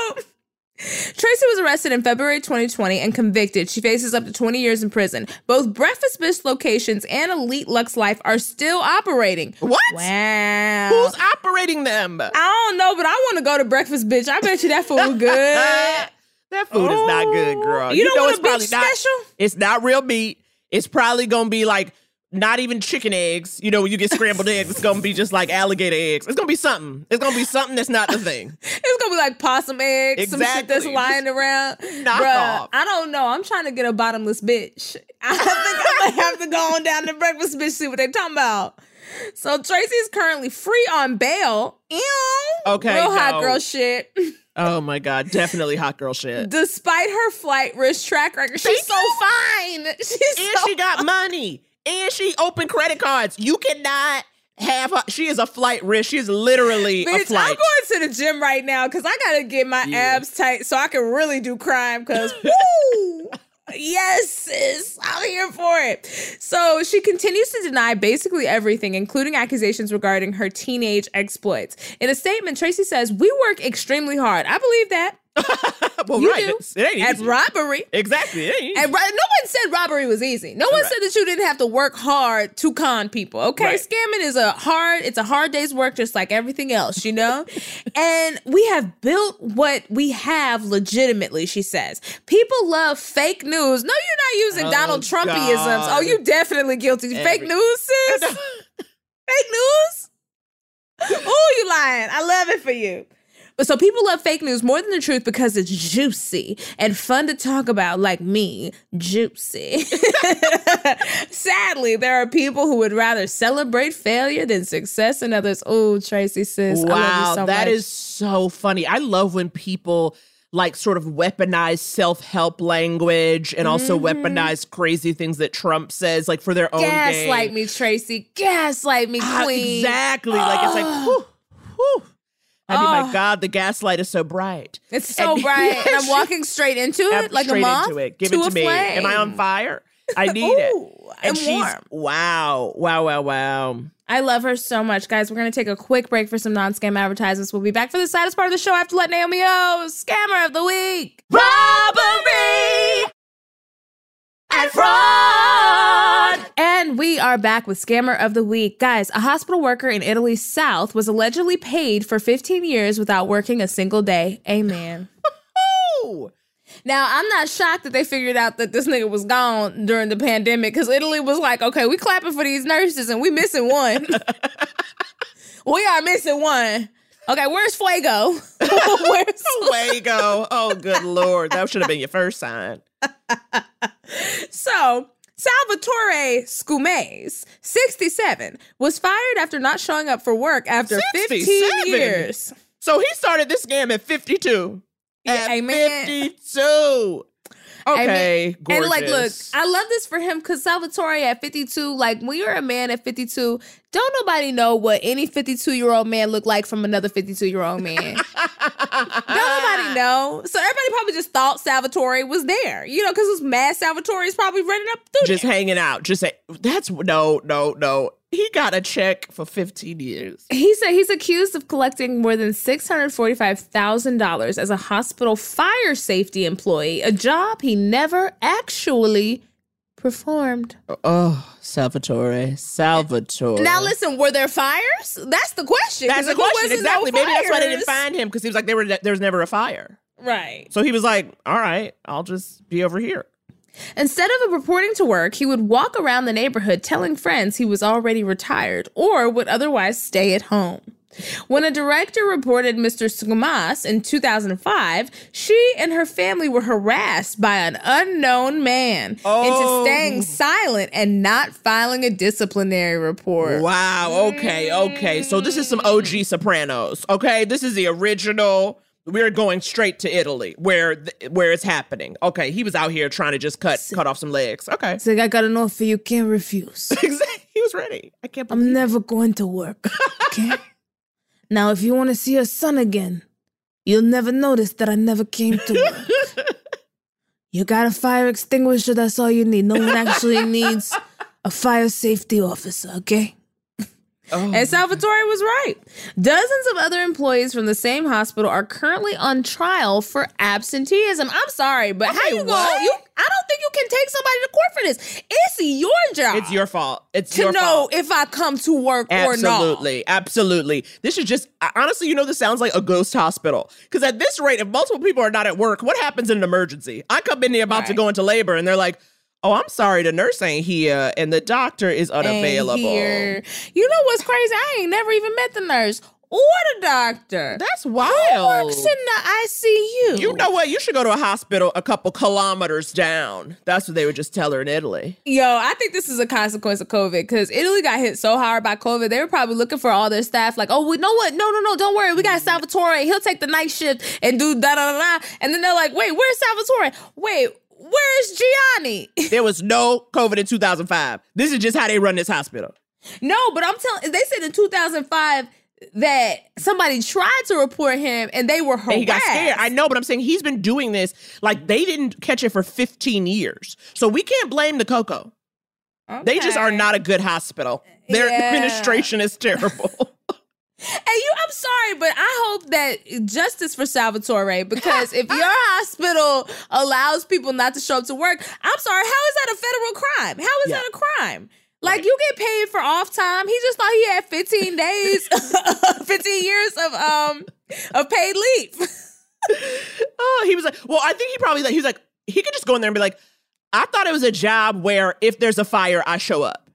Tracy was arrested in February 2020 and convicted. She faces up to 20 years in prison. Both Breakfast Bitch locations and Elite Lux Life are still operating. What? Wow. Who's operating them? I don't know, but I want to go to Breakfast Bitch. I bet you that food good. (laughs) that food is not good, girl. You don't know want it's a bitch not- special? It's not real meat. It's probably gonna be like not even chicken eggs. You know, when you get scrambled eggs, it's gonna be just like alligator eggs. It's gonna be something. It's gonna be something that's not the thing. (laughs) It's gonna be like possum eggs, some shit that's Exactly. lying around. knock Bruh, off. I don't know. I'm trying to get a bottomless bitch. (laughs) I think I might have to go on down to breakfast bitch see what they're talking about. So Tracy is currently free on bail. Ew. Okay, Real hot girl shit. (laughs) Oh my god, definitely hot girl shit. Despite her flight risk track record, she's Thank so fine. She's and so she got money. And she opened credit cards. You cannot have her. She is a flight risk. She is literally a Bitch, I'm going to the gym right now because I gotta get my Yeah. abs tight so I can really do crime. Cause (laughs) woo, yes, sis. I'm here for it. So she continues to deny basically everything, including accusations regarding her teenage exploits. In a statement, Tracy says, We work extremely hard. I believe that. (laughs) well, You right. do. It ain't At robbery. exactly. It ain't easy. And ro- no one said robbery was easy. No one Right. said that you didn't have to work hard to con people. Okay, Right. scamming is a hard. It's a hard day's work, just like everything else, you know. (laughs) and we have built what we have legitimately. She says people love fake news. No, you're not using Oh, Donald Trumpisms. God. Oh, you definitely guilty. fake news, sis. (laughs) fake news. Oh, you lying. I love it for you. But so people love fake news more than the truth because it's juicy and fun to talk about, like me, juicy. (laughs) Sadly, there are people who would rather celebrate failure than success in others. Oh, Tracy sis, I love Wow, you so that much. is so funny. I love when people like sort of weaponize self-help language and also Mm-hmm. weaponize crazy things that Trump says like for their own gaslight gain. me, Tracy. Gaslight me, Ah, queen. exactly. Like it's like whew, whew. I mean, my God, the gaslight is so bright. It's so And- (laughs) bright, and I'm walking straight into I'm it like a moth into it. Give to it to me. Am I on fire? I (laughs) need Ooh, it. I'm she's warm. wow, wow, wow, wow. I love her so much, guys. We're gonna take a quick break for some non-scam advertisements. We'll be back for the saddest part of the show after let Naomi know scammer of the week. Robbery And we are back with Scammer of the Week. Guys, a hospital worker in Italy's south was allegedly paid for 15 years without working a single day. Amen. Ooh. (laughs) now, I'm not shocked that they figured out that this nigga was gone during the pandemic because Italy was like, okay, we clapping for these nurses and we missing one. (laughs) we are missing one. Okay, where's Fuego? (laughs) where's Fuego. Oh, good lord. That should have been your first sign. So, Salvatore Scumace, 67, was fired after not showing up for work after 15 years. So he started this scam at 52. At amen. 52. Okay, gorgeous. And like, look, I love this for him because Salvatore at 52, like when you're a man at 52, don't nobody know what any 52 year old man look like from another 52 year old man. (laughs) don't nobody know. So everybody probably just thought Salvatore was there, you know, because it was mad Salvatore's probably running up through just there. hanging out. Just say, that's no, no, no. He got a check for 15 years. He said he's accused of collecting more than $645,000 as a hospital fire safety employee, a job he never actually performed. Oh, Salvatore. Salvatore. Now, listen, were there fires? That's the question. that's the question. wasn't no Exactly. Maybe that's why they didn't find him because he was like, they were, there was never a fire. Right. So he was like, all right, I'll just be over here. Instead of reporting to work, he would walk around the neighborhood telling friends he was already retired or would otherwise stay at home. When a director reported Mr. Scumace in 2005, she and her family were harassed by an unknown man Oh. into staying silent and not filing a disciplinary report. Wow. Okay. Okay. So this is some OG Sopranos. Okay. This is the original. We're going straight to Italy, where th- where it's happening. Okay. He was out here trying to just cut cut off some legs. Okay. It's like, I got an offer you can't refuse. (laughs) Exactly. He was ready. I can't believe. I'm never going to work. Okay? (laughs) now, if you want to see your son again, you'll never notice that I never came to work. (laughs) you got a fire extinguisher, that's all you need. No one actually needs a fire safety officer, okay? Oh. And Salvatore was right. Dozens of other employees from the same hospital are currently on trial for absenteeism. I'm sorry, but how you what? go? You, I don't think you can take somebody to court for this. It's your job. It's your fault. It's your to your know fault. if I come to work or not. Absolutely, absolutely. This is just honestly, you know, this sounds like a ghost hospital. Because at this rate, if multiple people are not at work, what happens in an emergency? I come in there about to go into labor, and they're like, "Oh, I'm sorry, the nurse ain't here, and the doctor is unavailable." here. You know what's crazy? I ain't never even met the nurse or the doctor. That's Who wild. works in the ICU? You know what? You should go to a hospital a couple kilometers down. That's what they would just tell her in Italy. Yo, I think this is a consequence of COVID because Italy got hit so hard by COVID. They were probably looking for all their staff, like, oh, we know what? No, no, no, don't worry. We got mm-hmm. Salvatore. He'll take the night shift and do da da da da. And then they're like, wait, where's Salvatore? Wait, where's Gianni? (laughs) There was no COVID in 2005. This is just how they run this hospital. no, but I'm telling. They said in 2005 that somebody tried to report him and they were harassed. And he got scared. I know, but I'm saying he's been doing this like they didn't catch it for 15 years. So we can't blame the Coco. Okay. They just are not a good hospital. Their yeah. administration is terrible. (laughs) And you, I'm sorry, but I hope that justice for Salvatore because if (laughs) your hospital allows people not to show up to work, I'm sorry, how is that a federal crime? How is yeah. that a crime? Like right. you get paid for off time. He just thought he had 15 days, (laughs) (laughs) 15 years of um of paid leave. oh, he was like, well, I think he probably like he was like he could just go in there and be like, I thought it was a job where if there's a fire, I show up.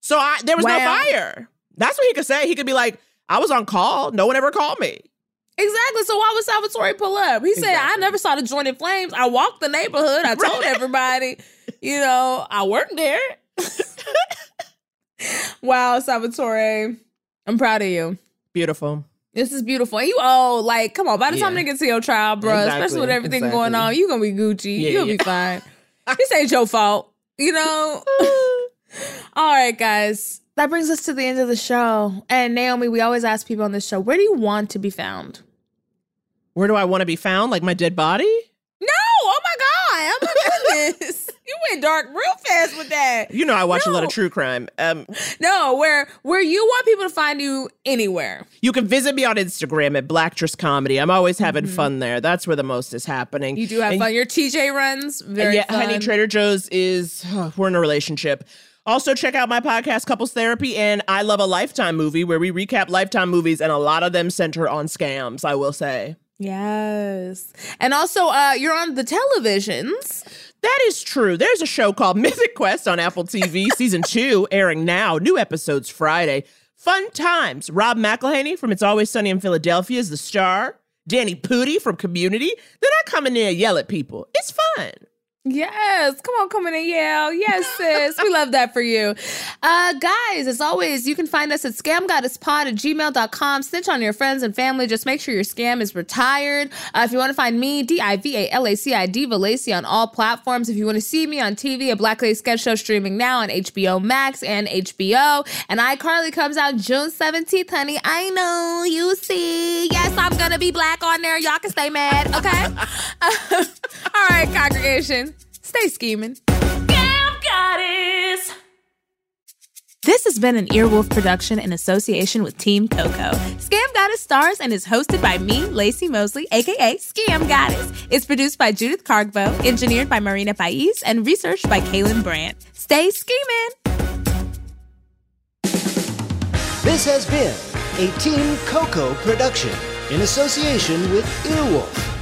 So I there was wow. no fire. That's what he could say. He could be like, I was on call. No one ever called me. Exactly. So why would Salvatore pull up? He said, exactly. I never saw the joint in flames. I walked the neighborhood. I told everybody, you know, I worked there. (laughs) wow, Salvatore. I'm proud of you. Beautiful. This is beautiful. And you oh, like, come on, by the yeah. time they get to your trial, bro, exactly. especially with everything exactly. going on, you're gonna be Gucci. Yeah, You'll yeah. be fine. (laughs) this ain't your fault. You know? (laughs) All right, guys that brings us to the end of the show. And Naomi, we always ask people on this show, where do you want to be found? Where do I want to be found? Like my dead body? No! Oh my god! Oh my goodness! (laughs) you went dark real fast with that. You know, I watch no. a lot of true crime. Um, no, where where you want people to find you anywhere. You can visit me on Instagram at Blacktress Comedy. I'm always having mm-hmm. fun there. That's where the most is happening. You do have and, fun. Your TJ runs very yeah. Fun. Honey Trader Joe's is oh, we're in a relationship. Also, check out my podcast, Couples Therapy, and I Love a Lifetime movie, where we recap Lifetime movies, and a lot of them center on scams, I will say. Yes. And also, uh, you're on the televisions. That is true. There's a show called (laughs) Mythic Quest on Apple TV, season (laughs) two, airing now. New episodes Friday. Fun times. Rob McElhenney from It's Always Sunny in Philadelphia is the star. Danny Pudi from Community. They're not coming in and yell at people. It's fun. Yes, come on, come in and yell. Yes, (laughs) sis. we love that for you. Uh, guys, as always, you can find us at scamgoddesspod at gmail.com. Snitch on your friends and family. Just make sure your scam is retired. Uh, if you want to find me, D I V A L A C I Diva Laci on all platforms. If you want to see me on TV, a Black Lady Sketch Show streaming now on HBO Max and HBO. And iCarly comes out June 17th, honey. I know, you see. Yes, I'm going to be black on there. Y'all can stay mad, okay? uh, (laughs) all right, congregation. Stay scheming. Scam Goddess! This has been an Earwolf production in association with Team Coco. Scam Goddess stars and is hosted by me, Laci Mosley, aka Scam Goddess. It's produced by Judith Kargbo, engineered by Marina Pais, and researched by Kaylin Brandt. Stay scheming! This has been a Team Coco production in association with Earwolf.